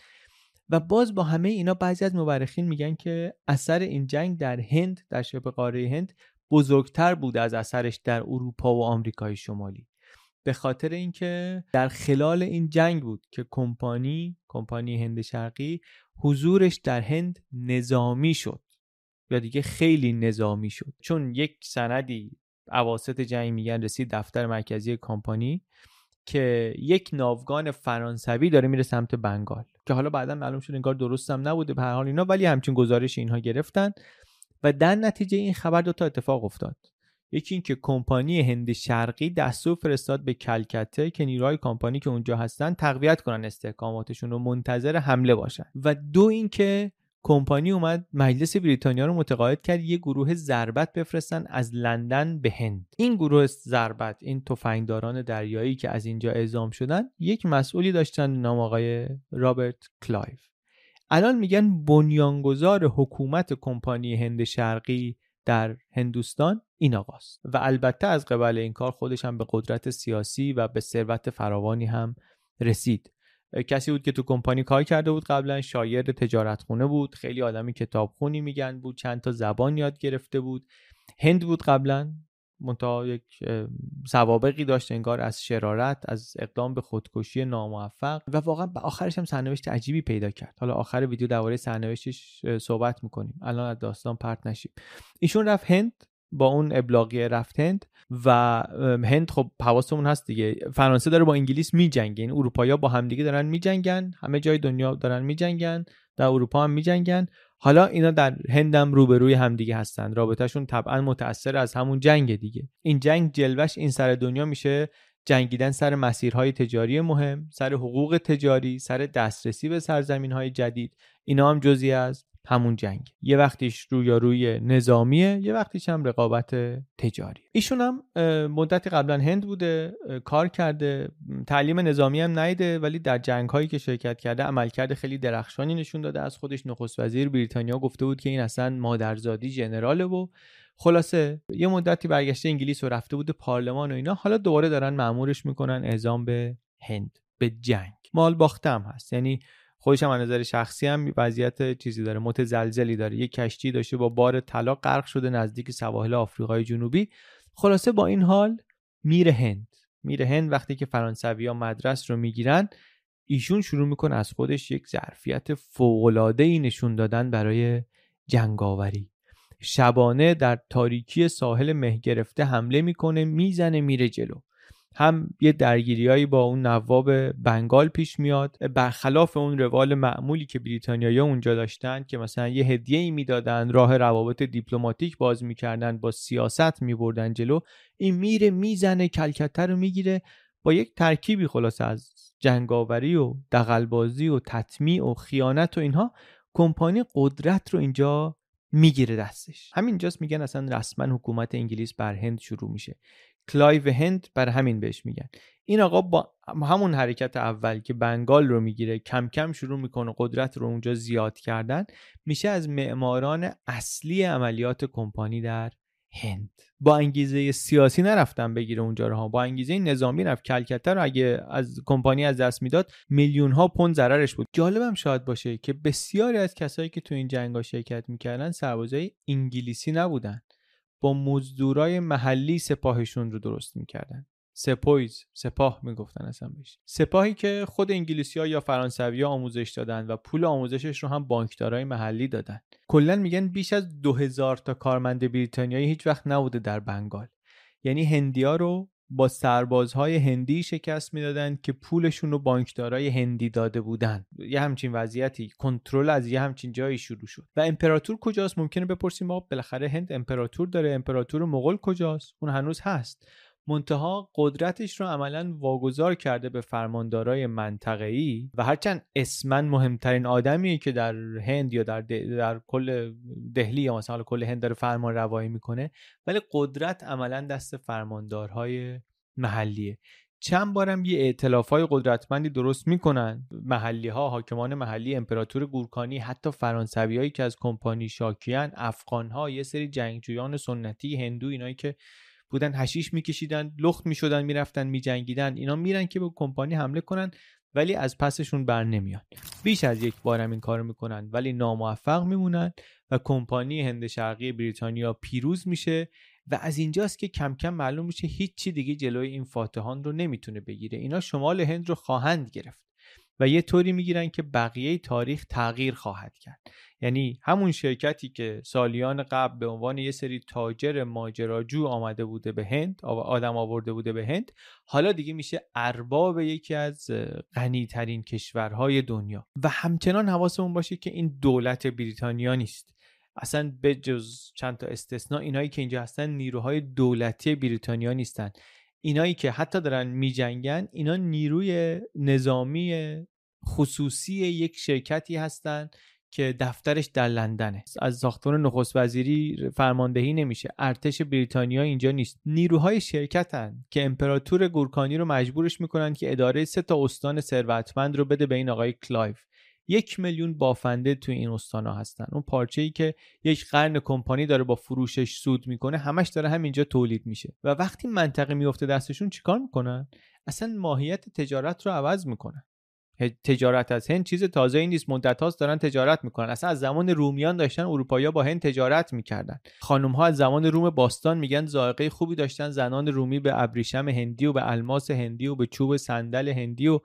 و باز با همه اینا بعضی از مورخین میگن که اثر این جنگ در هند در شبه قاره هند بزرگتر بود از اثرش در اروپا و آمریکای شمالی. به خاطر اینکه در خلال این جنگ بود که کمپانی کمپانی هند شرقی حضورش در هند نظامی شد یا دیگه خیلی نظامی شد. چون یک سندی اواسط جنگ میگن رسید دفتر مرکزی کمپانی که یک ناوگان فرانسوی داره میره سمت بنگال. که حالا بعدا معلوم شد انگار درست هم نبوده به هر حال اینا ولی همچین گزارش اینها گرفتن و در نتیجه این خبر دو تا اتفاق افتاد. یکی اینکه کمپانی هند شرقی دستور فرستاد به کلکته که نیروهای کمپانی که اونجا هستن تقویت کنن استحکاماتشون رو منتظر حمله باشن. و دو اینکه کمپانی اومد مجلس بریتانیا رو متقاعد کرد یه گروه ضربت بفرستن از لندن به هند. این گروه ضربت این تفنگداران دریایی که از اینجا اعزام شدن یک مسئولی داشتن نام آقای رابرت کلایو. الان میگن بنیانگذار حکومت کمپانی هند شرقی در هندوستان این آقاست. و البته از قبل این کار خودش هم به قدرت سیاسی و به ثروت فراوانی هم رسید. کسی بود که تو کمپانی کار کرده بود قبلا شایر تجارت خونه بود خیلی آدمی کتابخونی میگن بود چند تا زبان یاد گرفته بود. هند بود قبلا منتها یک سوابقی داشت انگار از شرارت از اقدام به خودکشی ناموفق. و واقعا به آخرش هم سرنوشت عجیبی پیدا کرد. حالا آخر ویدیو درباره سرنوشتش صحبت می‌کنیم. الان از داستان پرت نشیم. ایشون رفت هند. با اون ابلاغی رفت هند و هند خب حواسمون هست دیگه. فرانسه داره با انگلیس میجنگه. این اروپایا با همدیگه دارن میجنگن. همه جای دنیا دارن میجنگن. در اروپا هم میجنگن. حالا اینا در هندم روبروی همدیگه هستن. رابطهشون طبعا متاثر از همون جنگ دیگه. این جنگ جلوش این سر دنیا میشه جنگیدن سر مسیرهای تجاری مهم سر حقوق تجاری سر دسترسی به سرزمین های جدید. اینا هم جزی از همون جنگ. یه وقتیش روی نظامیه یه وقتیش هم رقابت تجاری ایشون هم مدتی قبلا هند بوده کار کرده تعلیم نظامی هم نیده ولی در جنگ هایی که شرکت کرده عملکرد خیلی درخشانی نشون داده. از خودش نخست وزیر بریتانیا گفته بود که این اصلا مادرزادی جنراله و خلاصه یه مدتی برگشته انگلیس و رفته بوده پارلمان و اینا. حالا دوباره دارن معمورش می‌کنن اعزام به هند به جنگ. مال باخته هم هست. یعنی خودش هم از نظر شخصی هم وضعیت چیزی داره متزلزلی داره. یه کشتی داشته با بار طلا غرق شده نزدیک سواحل آفریقای جنوبی. خلاصه با این حال میره هند. میره هند وقتی که فرانسوی ها مدرس رو می‌گیرن ایشون شروع می‌کنه از خودش یک ظرفیت فوقالعاده ای نشون دادن برای جنگاوری. شبانه در تاریکی ساحل مه گرفته حمله می‌کنه می‌زنه میره جلو. هم یه درگیریایی با اون نواب بنگال پیش میاد برخلاف اون روال معمولی که بریتانیایی اونجا داشتن که مثلا یه هدیه ای می‌دادن راه روابط دیپلماتیک باز می‌کردن با سیاست میبردن جلو این میره می‌زنه کلکته رو می‌گیره. با یک ترکیبی خلاص از جنگاوری و دقلبازی و تطمیع و خیانت و اینها کمپانی قدرت رو اینجا می‌گیره دستش. همینجاست میگن اصلا رسما حکومت انگلیس بر هند شروع میشه. کلایو هند برا همین بهش میگن. این آقا با همون حرکت اول که بنگال رو می‌گیره کم کم شروع می‌کنه قدرت رو اونجا زیاد کردن میشه از معماران اصلی عملیات کمپانی در هند. با انگیزه سیاسی نرفتن بگیره اونجا رو ها. با انگیزه نظامی رفت. کلکته رو اگه از کمپانی از دست می‌داد میلیون ها پوند ضررش بود. جالبم شاید باشه که بسیاری از کسایی که تو این جنگ شرکت می‌کردن سربازای انگلیسی نبودن. با مزدورای محلی سپاهشون رو درست می‌کردن. سپویز سپاه می‌گفتن اصلا بهش. سپاهی که خود انگلیسی ها یا فرانسوی ها آموزش دادن و پول آموزشش رو هم بانکدارای محلی دادن. کلا میگن بیش از دو هزار تا کارمند بریتانیایی هیچ وقت نبوده در بنگال. یعنی هندیا رو با سربازهای هندی شکست می‌دادن که پولشون رو بانکدارای هندی داده بودن. یه همچین وضعیتی کنترل از یه همچین جایی شروع شد. و امپراتور کجاست؟ ممکنه بپرسیم ما بالاخره هند امپراتور داره. امپراتور مغول کجاست؟ اون هنوز هست. منتها قدرتش رو عملا واگذار کرده به فرماندارای منطقه‌ای و هرچند اسما مهمترین آدمیه که در هند یا در, در کل دهلی یا مثلا کل هند داره فرمان روایی می‌کنه ولی قدرت عملا دست فرماندارهای محلیه. چند بارم یه ائتلاف های قدرتمندی درست می‌کنن محلی ها حاکمان محلی امپراتور گورکانی حتی فرانسوی که از کمپانی شاکیان افغان ها یه سری جنگجویان سنتی هندو اینایی که بودن هشیش میکشیدن لخت می‌شدن می‌رفتن میجنگیدن اینا میرن که به کمپانی حمله کنن ولی از پسشون بر نمیان. بیش از یک بارم این کارو می‌کنن ولی ناموفق میمونن و کمپانی هند شرقی بریتانیا پیروز میشه و از اینجاست که کم کم معلوم میشه هیچی دیگه جلوی این فاتحان رو نمی‌تونه بگیره. اینا شمال هند رو خواهند گرفت و یه طوری می‌گیرن که بقیه تاریخ تغییر خواهد کرد. یعنی همون شرکتی که سالیان قبل به عنوان یه سری تاجر ماجراجو آمده بوده به هند آدم آورده بوده به هند حالا دیگه میشه ارباب یکی از غنیترین کشورهای دنیا. و همچنان حواسمون باشه که این دولت بریتانیا نیست. اصلا به جز چند تا استثناء اینایی که اینجا هستن نیروهای دولتی بریتانیا نیستن. اینایی که حتی دارن میجنگن اینا نیروی نظامی خصوصی یک شرکتی هستند که دفترش در لندنه. از ساختمان نخست وزیری فرماندهی نمیشه. ارتش بریتانیا اینجا نیست. نیروهای شرکتن که امپراتور گورکانی رو مجبورش می‌کنن که اداره سه تا استان ثروتمند رو بده به این آقای کلایو. یک میلیون بافنده توی این استانا هستن. اون پارچه ای که یک قرن کمپانی داره با فروشش سود می‌کنه همش داره همینجا تولید میشه. و وقتی منطقه میفته دستشون چیکار می‌کنن؟ اصلا ماهیت تجارت رو عوض می‌کنن. تجارت از هند چیز تازه ای نیست. مدت هاست دارن تجارت می‌کنن. اصلا از زمان رومیان داشتن اروپایی با هند تجارت می‌کردن. خانم ها از زمان روم باستان میگن ذائقه خوبی داشتن. زنان رومی به ابریشم هندی و به الماس هندی و به چوب صندل هندی و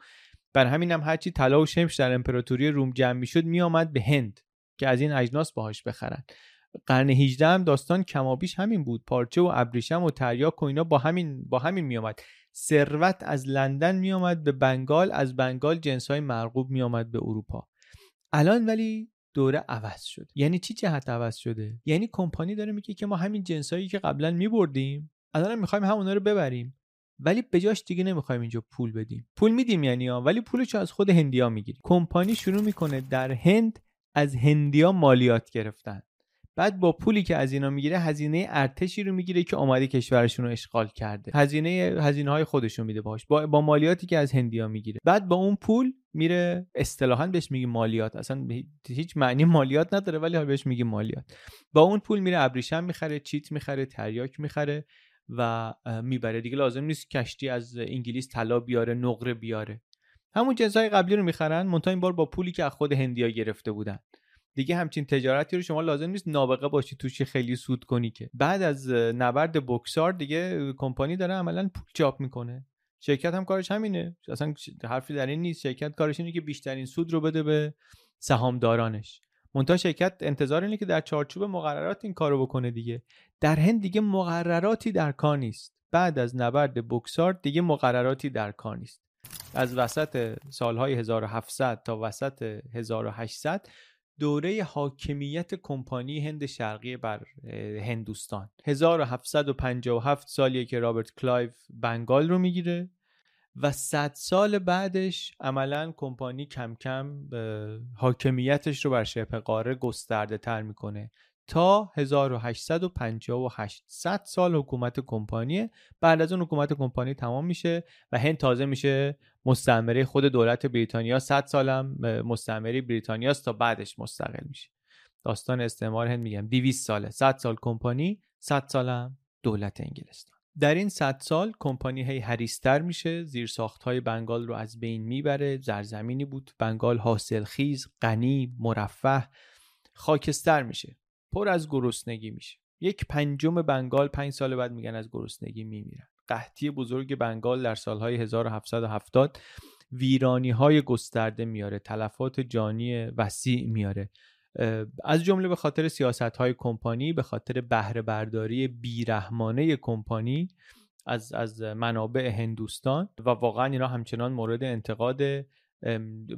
بر همین هم هرچی طلا و شمش در امپراتوری روم جمع می‌شد میآمد به هند که از این اجناس باهاش بخرن. قرن 18 هم داستان کمابیش همین بود. پارچه و ابریشم و تریاک و اینا با همین با همین میآمد. ثروت از لندن میآمد به بنگال از بنگال جنس های مرغوب میآمد به اروپا. الان ولی دوره عوض شد یعنی چی جهت عوض شده؟ یعنی کمپانی داره میگه که ما همین جنسایی که قبلا میبردیم الان می‌خوایم همونا رو ببریم. ولی به جاش دیگه نمی‌خوایم اینجا پول بدیم. پول میدیم یعنی ها ولی پولش از خود هندیا می‌گیریم. کمپانی شروع می‌کنه در هند از هندیا مالیات گرفتن. بعد با پولی که از اینا می‌گیره هزینه ارتشی رو می‌گیره که آمده کشورشون رو اشغال کرده. هزینه هزینه های خودشون میده باش با, با مالیاتی که از هندیا می‌گیره. بعد با اون پول میره اصطلاحا بهش میگه مالیات. اصلا هیچ معنی مالیات نداره ولی بهش میگه مالیات. با اون پول میره ابریشم می‌خره چیت می‌خره تریاک می‌خره و می‌بره. دیگه لازم نیست کشتی از انگلیس طلا بیاره نقره بیاره. همون جنسای قبلی رو می‌خرن. منتها این بار با پولی که از خود هندیا گرفته بودن. دیگه همچین تجارتی رو شما لازم نیست نابغه باشی توش خیلی سود کنی که. بعد از نبرد بوکسار دیگه کمپانی داره عملا پول چاپ می‌کنه. شرکت هم کارش همینه. اصلا حرفی در این نیست. شرکت کارش اینه که بیشترین سود رو بده به سهامدارانش. منتها شرکت انتظار اینه که در چارچوب مقررات این کارو بکنه دیگه. در هند دیگه مقرراتی در کار نیست. بعد از نبرد بوکسار دیگه مقرراتی در کار نیست. از وسط سالهای 1700 تا وسط 1800 دوره حاکمیت کمپانی هند شرقی بر هندوستان. 1757 سالیه که رابرت کلایو بنگال رو می‌گیره و صد سال بعدش عملا کمپانی کم کم حاکمیتش رو بر شبه قاره گسترده تر می‌کنه. تا 1858 100 سال حکومت کمپانیه بعد از اون حکومت کمپانی تمام میشه و هند تازه میشه مستعمره خود دولت بریتانیا. 100 سالم مستعمره بریتانیاست تا بعدش مستقل میشه. داستان استعمار هند میگم. 200 ساله. 100 سال کمپانی 100 سالم دولت انگلستان. در این 100 سال کمپانی هی هریستر میشه. زیر های بنگال رو از بین می‌بره. زرزمینی بود. بنگال حاصلخیز غنی مرفه خاکستر میشه. پر از گرسنگی میشه. یک پنجم بنگال پنج سال بعد میگن از گرسنگی میمیرن. قحطی بزرگ بنگال در سالهای 1770 ویرانی های گسترده میاره تلفات جانی وسیع میاره. از جمله به خاطر سیاست های کمپانی به خاطر بهره برداری بیرحمانه کمپانی از از منابع هندوستان و واقعا اینا همچنان مورد انتقاد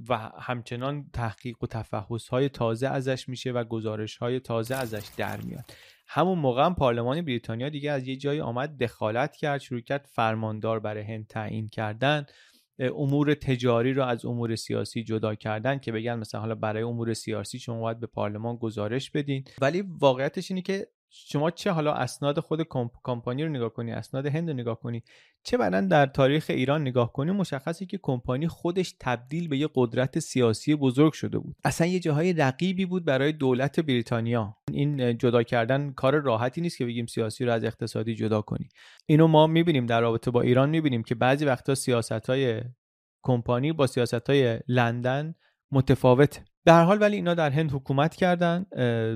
و همچنان تحقیق و تفحص های تازه ازش میشه و گزارش های تازه ازش در میاد. همون موقع هم پارلمان بریتانیا دیگه از یه جایی آمد دخالت کرد شروع کرد فرماندار برای هند تعیین کردن. امور تجاری رو از امور سیاسی جدا کردن که بگن مثلا حالا برای امور سیاسی شما باید به پارلمان گزارش بدین. ولی واقعیتش اینه که شما چه حالا اسناد خود کمپانی رو نگاه کنی اسناد هند رو نگاه کنی چه بعدا در تاریخ ایران نگاه کنی؟ مشخصه که کمپانی خودش تبدیل به یه قدرت سیاسی بزرگ شده بود. اصلا یه جاهای رقیبی بود برای دولت بریتانیا. این جدا کردن کار راحتی نیست که بگیم سیاسی رو از اقتصادی جدا کنی. اینو ما می‌بینیم در رابطه با ایران می‌بینیم که بعضی وقتا سیاست های کمپانی با سیاست های لندن متفاوته. به هر حال ولی اینا در هند حکومت کردن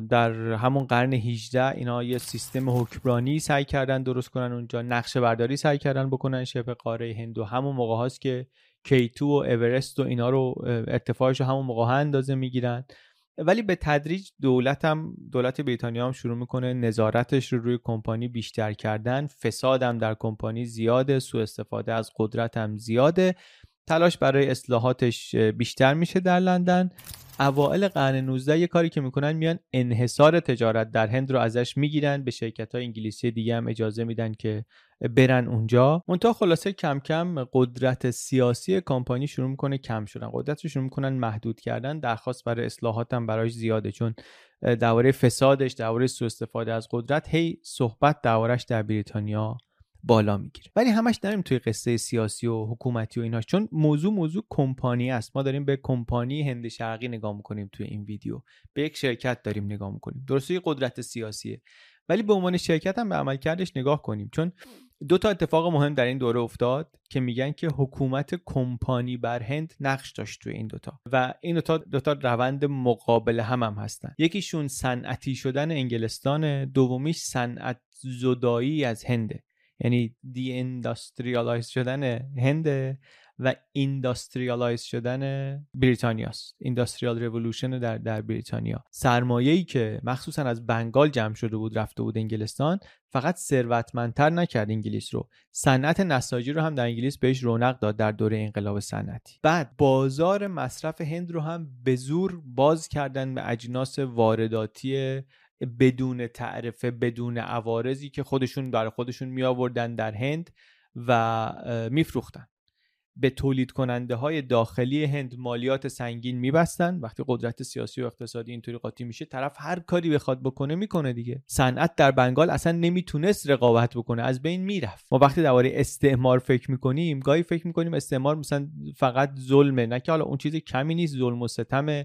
در همون قرن 18 اینا یه سیستم حکمرانی سعی کردن درست کنن اونجا نقشه برداری سعی کردن بکنن شبه قاره هند و همون موقع هاست که کیتو و اورست و اینا رو ارتفاعش رو همون موقع اندازه می‌گیرن. ولی به تدریج دولت هم دولت بریتانیا هم شروع می‌کنه نظارتش رو روی کمپانی بیشتر کردن. فساد هم در کمپانی زیاده سوء استفاده از قدرت هم زیاده. تلاش برای اصلاحاتش بیشتر میشه در لندن. اوائل قرن 19 یه کاری که می‌کنن میان انحصار تجارت در هند رو ازش می‌گیرن به شرکت های انگلیسی دیگه هم اجازه میدن که برن اونجا. منتها خلاصه کم کم قدرت سیاسی کمپانی شروع می‌کنه کم شدن. قدرت رو شروع می‌کنن محدود کردن. درخواست برای اصلاحات هم براش زیاده. چون درباره فسادش درباره سوء استفاده از قدرت هی صحبت دربارش در بریتانیا بالا می‌گیره. ولی همش نریم توی قصه سیاسی و حکومتی و ایناش. چون موضوع موضوع کمپانی است. ما داریم به کمپانی هند شرقی نگاه می‌کنیم توی این ویدیو. به یک شرکت داریم نگاه می‌کنیم. درسته قدرت سیاسیه. ولی به عنوان شرکت هم به عملکردش نگاه کنیم. چون دو تا اتفاق مهم در این دوره افتاد که میگن که حکومت کمپانی بر هند نقش داشت توی این دوتا و این دوتا دوتا روند مقابل هم هم هستن. یکیشون صنعتی شدن انگلستان دومیش صنعت زدایی از هنده یعنی de-industrialize شدن هند و industrialize شدن بریتانیاست industrial revolution در در بریتانیا. ای که مخصوصا از بنگال جمع شده بود رفته بود انگلستان فقط ثروتمندتر نکرد انگلیس رو. صنعت نساجی رو هم در انگلیس بهش رونق داد در دوره انقلاب صنعتی. بعد بازار مصرف هند رو هم به زور باز کردن به اجناس وارداتی بدون تعرفه بدون عوارضی که خودشون برای خودشون می آوردن در هند و میفروختن. به تولید کننده های داخلی هند مالیات سنگین میبستن. وقتی قدرت سیاسی و اقتصادی اینطوری قاطی میشه طرف هر کاری بخواد بکنه می‌کنه دیگه. صنعت در بنگال اصلا نمی‌تونست رقابت بکنه از بین می‌رفت. ما وقتی درباره استعمار فکر می‌کنیم گاهی فکر می‌کنیم استعمار مثلا فقط ظلمه نه که حالا اون چیز کمی نیست ظلم و ستم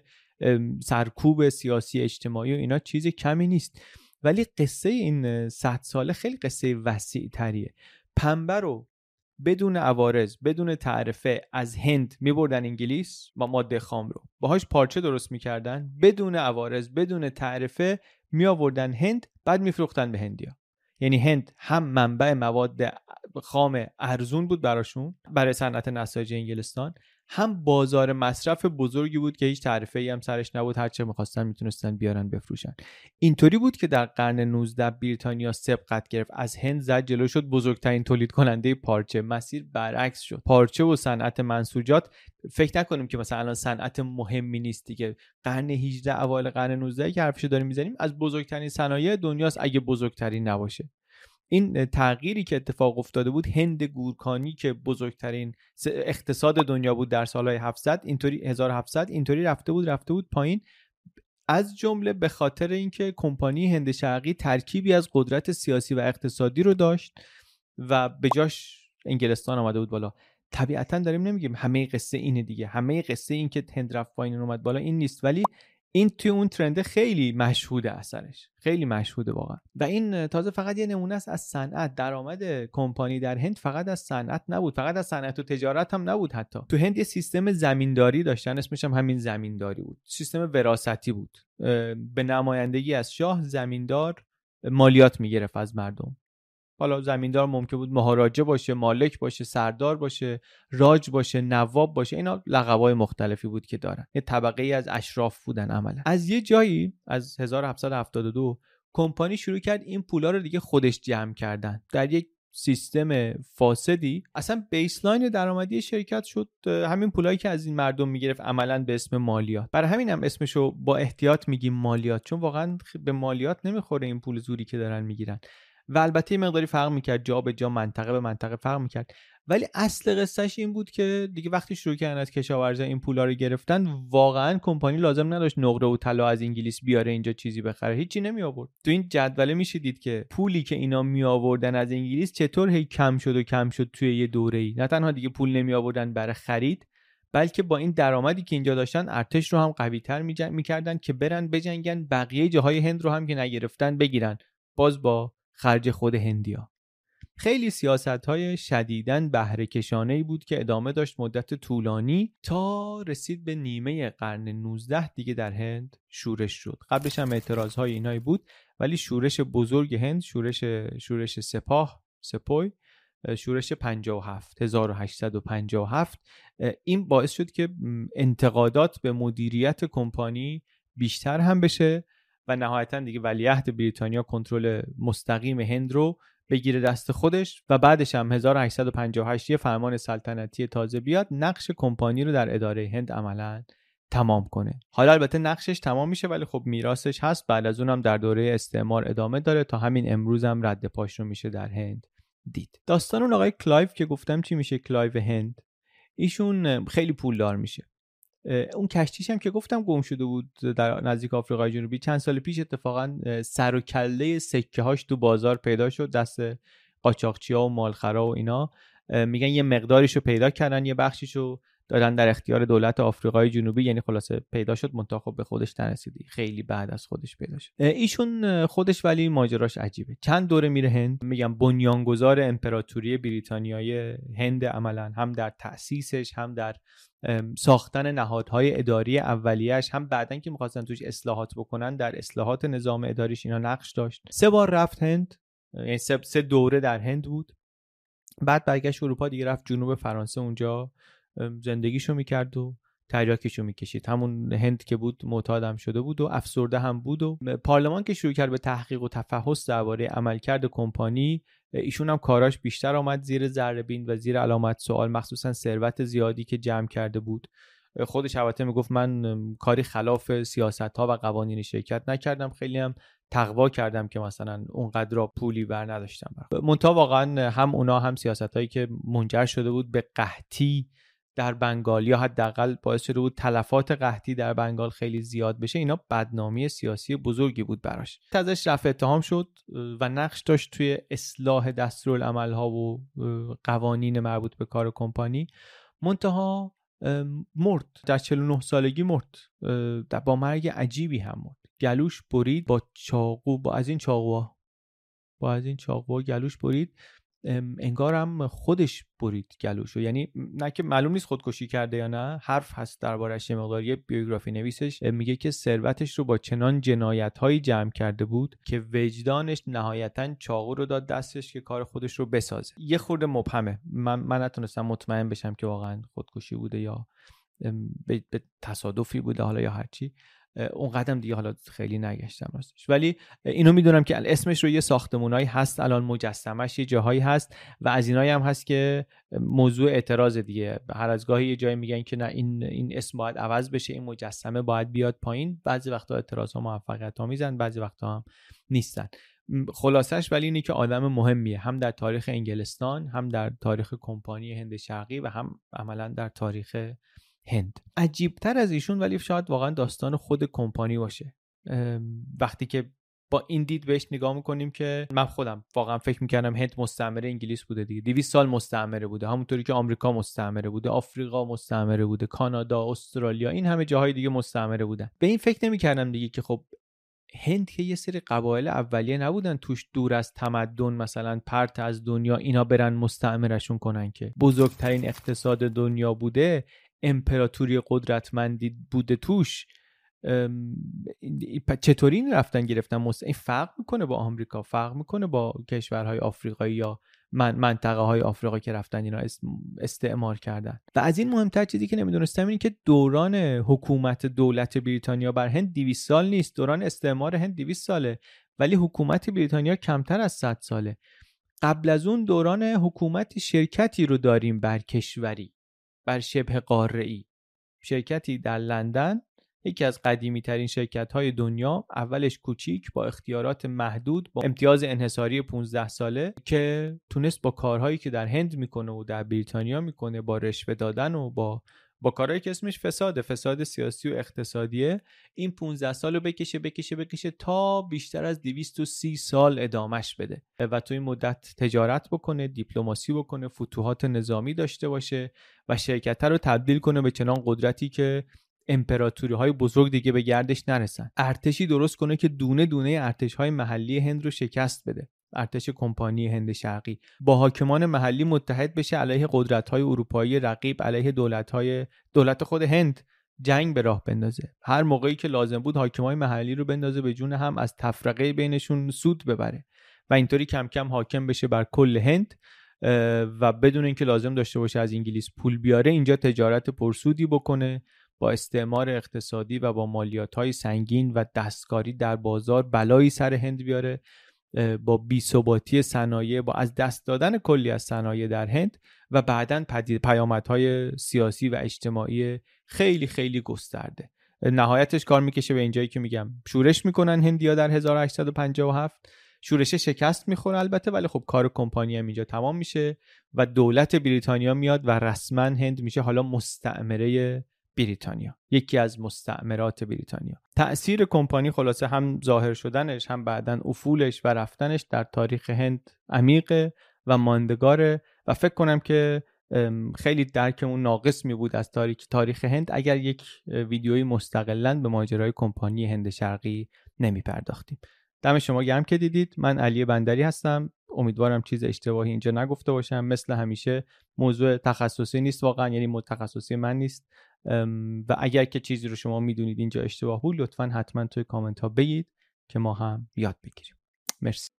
سرکوب سیاسی اجتماعی و اینا چیز کمی نیست. ولی قصه این صد ساله خیلی قصه وسیع تریه پنبه رو بدون عوارض بدون تعرفه از هند میبردن انگلیس با ماده خام رو. باهاش پارچه درست می‌کردن بدون عوارض بدون تعرفه می آوردن هند بعد میفروختن به هندیا. یعنی هند هم منبع مواد خام ارزون بود براشون برای صنعت نساجی انگلستان هم بازار مصرف بزرگی بود که هیچ تعرفه ای هم سرش نبود. هر چه می‌خواستن می‌تونستن بیارن بفروشن. اینطوری بود که در قرن 19 بریتانیا سبقت گرفت. از هند زد جلو شد. بزرگترین تولید کننده پارچه. مسیر برعکس شد. پارچه و صنعت منسوجات فکر نکنیم که مثلا الان صنعت مهمی نیست دیگه. قرن 18 اوایل قرن 19 که حرفشو داریم می‌زنیم از بزرگترین صنایع دنیاست اگه بزرگترین نباشه. این تغییری که اتفاق افتاده بود هند گورکانی که بزرگترین اقتصاد دنیا بود در سالهای 700 اینطوری 1700 اینطوری رفته بود رفته بود پایین. از جمله به خاطر اینکه کمپانی هند شرقی ترکیبی از قدرت سیاسی و اقتصادی رو داشت و به جاش انگلستان آمده بود بالا. طبیعتا داریم نمیگیم همه قصه اینه دیگه. همه قصه این که هند رفت پایین اومد بالا این نیست. ولی این توی اون ترنده خیلی مشهوده اثرش. خیلی مشهوده واقعا. و این تازه فقط یه نمونه است از صنعت. درآمد کمپانی در هند فقط از صنعت نبود. فقط از صنعت و تجارت هم نبود حتی. تو هند یه سیستم زمینداری داشتن. اسمش هم همین زمینداری بود. سیستم وراثتی بود. به نمایندگی از شاه زمیندار مالیات می‌گرفت از مردم. حالا زمیندار ممکن بود مهاراجه باشه مالک باشه سردار باشه راج باشه نواب باشه اینا لقبای مختلفی بود که دارن. یه طبقه ای از اشراف بودن عملا. از یه جایی از 1772 کمپانی شروع کرد این پولا رو دیگه خودش جمع کردن. در یک سیستم فاسدی اصلا بیسلاین درآمدی شرکت شد. همین پولایی که از این مردم می‌گرفت عملا به اسم مالیات. برای همین هم اسمشو با احتیاط میگیم مالیات چون واقعا به مالیات نمی‌خوره این پول زوری که دارن می‌گیرن. و البته مقداری فرق می‌کرد جا به جا منطقه به منطقه فرق می‌کرد. ولی اصل قصهش این بود که دیگه وقتی شروع کردن از کشاورزا این پولا رو گرفتن واقعا کمپانی لازم نداشت نقره و طلا از انگلیس بیاره اینجا چیزی بخره. هیچی نمی آورد تو این جدوله میشه دید که پولی که اینا می آوردن از انگلیس چطور هی کم شد و کم شد توی یه دوره ای نه تنها دیگه پول نمی آوردن برای خرید بلکه با این درآمدی که اینجا داشتن ارتش رو هم قوی تر می‌کردن که برن بجنگن بقیه جاهای هند رو هم که نگرفتن بگیرن. باز با خرج خود هندیا. خیلی سیاست های شدیدن بهره بود که ادامه داشت مدت طولانی تا رسید به نیمه قرن 19 دیگه در هند شورش شد. قبلش هم اعتراض های اینایی بود ولی شورش بزرگ هند شورش شورش سپاه سپوی شورش 57 1857 این باعث شد که انتقادات به مدیریت کمپانی بیشتر هم بشه و نهایتا دیگه ولیعهد بریتانیا کنترل مستقیم هند رو بگیره دست خودش و بعدش هم 1858 یه فرمان سلطنتی تازه بیاد نقش کمپانی رو در اداره هند عملا تمام کنه. حالا البته نقشش تمام میشه ولی خب میراثش هست. بعد از اونم در دوره استعمار ادامه داره تا همین امروز هم رد پاش رو میشه در هند دید. داستان اون آقای کلایف که گفتم چی میشه؟ کلایف هند. ایشون خیلی پولدار میشه. اون کشتیش هم که گفتم گم شده بود در نزدیک آفریقای جنوبی. چند سال پیش اتفاقا سر و کله سکه هاش تو بازار پیدا شد. دست قاچاقچی ها و مالخرا و اینا. میگن یه مقداریش رو پیدا کردن یه بخشیش رو دادن در اختیار دولت آفریقای جنوبی یعنی خلاصه پیدا شد منتها خب به خودش نرسیدی خیلی بعد از خودش پیدا شد. ایشون خودش ولی ماجراش عجیبه. چند دوره میره هند. میگم بنیانگذار امپراتوری بریتانیای هند عملا. هم در تأسیسش هم در ساختن نهادهای اداری اولیش هم بعدا که می‌خواستن توش اصلاحات بکنن در اصلاحات نظام اداریش اینا نقش داشت. سه بار رفت هند. یعنی سه دوره در هند بود. بعد برگشت اروپا دیگه رفت جنوب فرانسه اونجا. زندگیشو می‌کرد و تریاکشو می‌کشید. همون هند که بود معتادم شده بود و افسرده هم بود و پارلمان که شروع کرد به تحقیق و تفحص درباره عملکرد کمپانی ایشون هم کاراش بیشتر آمد زیر ذره و زیر علامت سوال مخصوصا ثروت زیادی که جمع کرده بود. خودش البته می‌گفت من کاری خلاف سیاست ها و قوانین شرکت نکردم. خیلی هم تقوا کردم که مثلا اونقدر را پولی بر نداشتم. منتها واقعا هم اونا هم سیاست هایی که منجر شده بود به قحطی در بنگال یا حداقل باعث شده بود تلفات قحطی در بنگال خیلی زیاد بشه اینا بدنامی سیاسی بزرگی بود براش. ازش رفع اتهام شد و نقش داشت توی اصلاح دستورالعمل ها و قوانین مربوط به کار کمپانی. منتها مرد در 49 سالگی مرد با مرگ عجیبی هم مرد. گلوش برید با چاقو با از این چاقوها با از این چاقوها گلوش برید. انگارم خودش برید گلوشو یعنی نه که معلوم نیست خودکشی کرده یا نه حرف هست دربارش یه مقدار. یه بیوگرافی نویسش میگه که ثروتش رو با چنان جنایت هایی جمع کرده بود که وجدانش نهایتا چاقو رو داد دستش که کار خودش رو بسازه. یه خورده مبهمه. من, من نتونستم مطمئن بشم که واقعا خودکشی بوده یا به تصادفی بوده حالا یا هرچی. اون قدم دیگه حالا خیلی نگشتم راستش. ولی اینو می‌دونم که اسمش رو یه ساختمونایی هست الان مجسمش یه جاهایی هست و از اینایی هم هست که موضوع اعتراض دیگه. هر از گاهی یه جایی میگن که نه این این اسم باید عوض بشه این مجسمه باید بیاد پایین. بعضی وقتا اعتراض ها موفقیت میزن بعضی وقتا هم نیستن. خلاصش ولی اینه که آدم مهمیه. هم در تاریخ انگلستان هم در تاریخ کمپانی هند شرقی و هم عملا در تاریخ هند. عجیبتر از ایشون ولی شاید واقعا داستان خود کمپانی باشه. وقتی که با این دید بهش نگاه می‌کنیم که من خودم واقعا فکر می‌کردم هند مستعمره انگلیس بوده دیگه. 200 سال مستعمره بوده. همونطوری که آمریکا مستعمره بوده آفریقا مستعمره بوده کانادا استرالیا این همه جاهای دیگه مستعمره بودن. به این فکر نمی‌کردم دیگه که خب هند که یه سری قبایل اولیه نبودن توش دور از تمدن مثلا پرت از دنیا اینا برن مستعمرشون کنن که بزرگترین اقتصاد دنیا بوده. امپراتوری قدرتمندی بوده توش چطوری این رفتن گرفتن؟ این فرق می‌کنه با آمریکا؟ فرق می‌کنه با کشورهای آفریقایی یا منطقه های آفریقا که رفتن اینا استعمار کردن؟ و از این مهمتر چیزی که نمی‌دونستم اینه که دوران حکومت دولت بریتانیا بر هند 200 سال نیست. دوران استعمار هند 200 ساله ولی حکومت بریتانیا کمتر از 100 ساله. قبل از اون دوران حکومت شرکتی رو داریم بر کشوری. بر شبه قاره شرکتی در لندن یکی از قدیمی ترین شرکت های دنیا اولش کوچیک با اختیارات محدود با امتیاز انحصاری 15 ساله که تونست با کارهایی که در هند می‌کنه و در بریتانیا می‌کنه با رشوه دادن و با با کارهایی که اسمش فساده فساد سیاسی و اقتصادیه این 15 سال رو بکشه بکشه بکشه تا بیشتر از 230 سال ادامش بده. و تو این مدت تجارت بکنه دیپلماسی بکنه فتوحات نظامی داشته باشه و شرکت رو تبدیل کنه به چنان قدرتی که امپراتوری های بزرگ دیگه به گردش نرسن. ارتشی درست کنه که دونه دونه ارتش های محلی هند رو شکست بده. ارتش کمپانی هند شرقی. با حاکمان محلی متحد بشه علیه قدرت های اروپایی رقیب علیه دولت های دولت خود هند جنگ به راه بندازه. هر موقعی که لازم بود حاکمای محلی رو بندازه به جون هم از تفرقه بینشون سود ببره. و اینطوری کم کم حاکم بشه بر کل هند و بدون اینکه لازم داشته باشه از انگلیس پول بیاره اینجا تجارت پرسودی بکنه با استعمار اقتصادی و با مالیات های سنگین و دستکاری در بازار بلایی سر هند بیاره. با بیثباتی صنایع با از دست دادن کلی از صنایع در هند و بعدا پیامدهای سیاسی و اجتماعی خیلی خیلی گسترده. نهایتش کار می‌کشه به اینجایی که میگم. شورش می‌کنن هندیا در 1857 شورش شکست می‌خوره البته ولی خب کار کمپانی هم اینجا تمام میشه و دولت بریتانیا میاد و رسما هند میشه حالا مستعمره بریتانیا یکی از مستعمرات بریتانیا. تأثیر کمپانی خلاصه هم ظاهر شدنش هم بعدا افولش و رفتنش در تاریخ هند عمیقه و ماندگاره و فکر کنم که خیلی درکمون ناقص می بود از تاریخ تاریخ هند اگر یک ویدیوی مستقلا به ماجرای کمپانی هند شرقی نمی پرداختیم. دم شما گرم که دیدید. من علی بندری هستم. امیدوارم چیز اشتباهی اینجا نگفته باشم. مثل همیشه موضوع تخصصی نیست واقعا یعنی متخصصی من نیست. و اگر که چیزی رو شما میدونید اینجا اشتباه بود لطفا حتما توی کامنت ها بگید که ما هم یاد بگیریم مرسی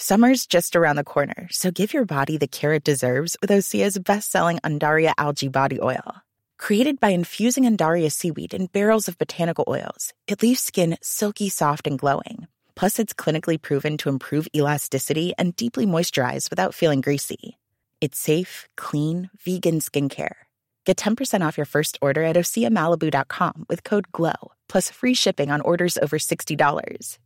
Summer's just around the corner, so give your body the care it deserves with Osea's best-selling Andaria algae body oil. Created by infusing Andaria seaweed in barrels of botanical oils, it leaves skin silky soft and glowing. Plus, it's clinically proven to improve elasticity and deeply moisturize without feeling greasy. It's safe, clean, vegan skincare. Get 10% off your first order at OseaMalibu.com with code GLOW, plus free shipping on orders over $60.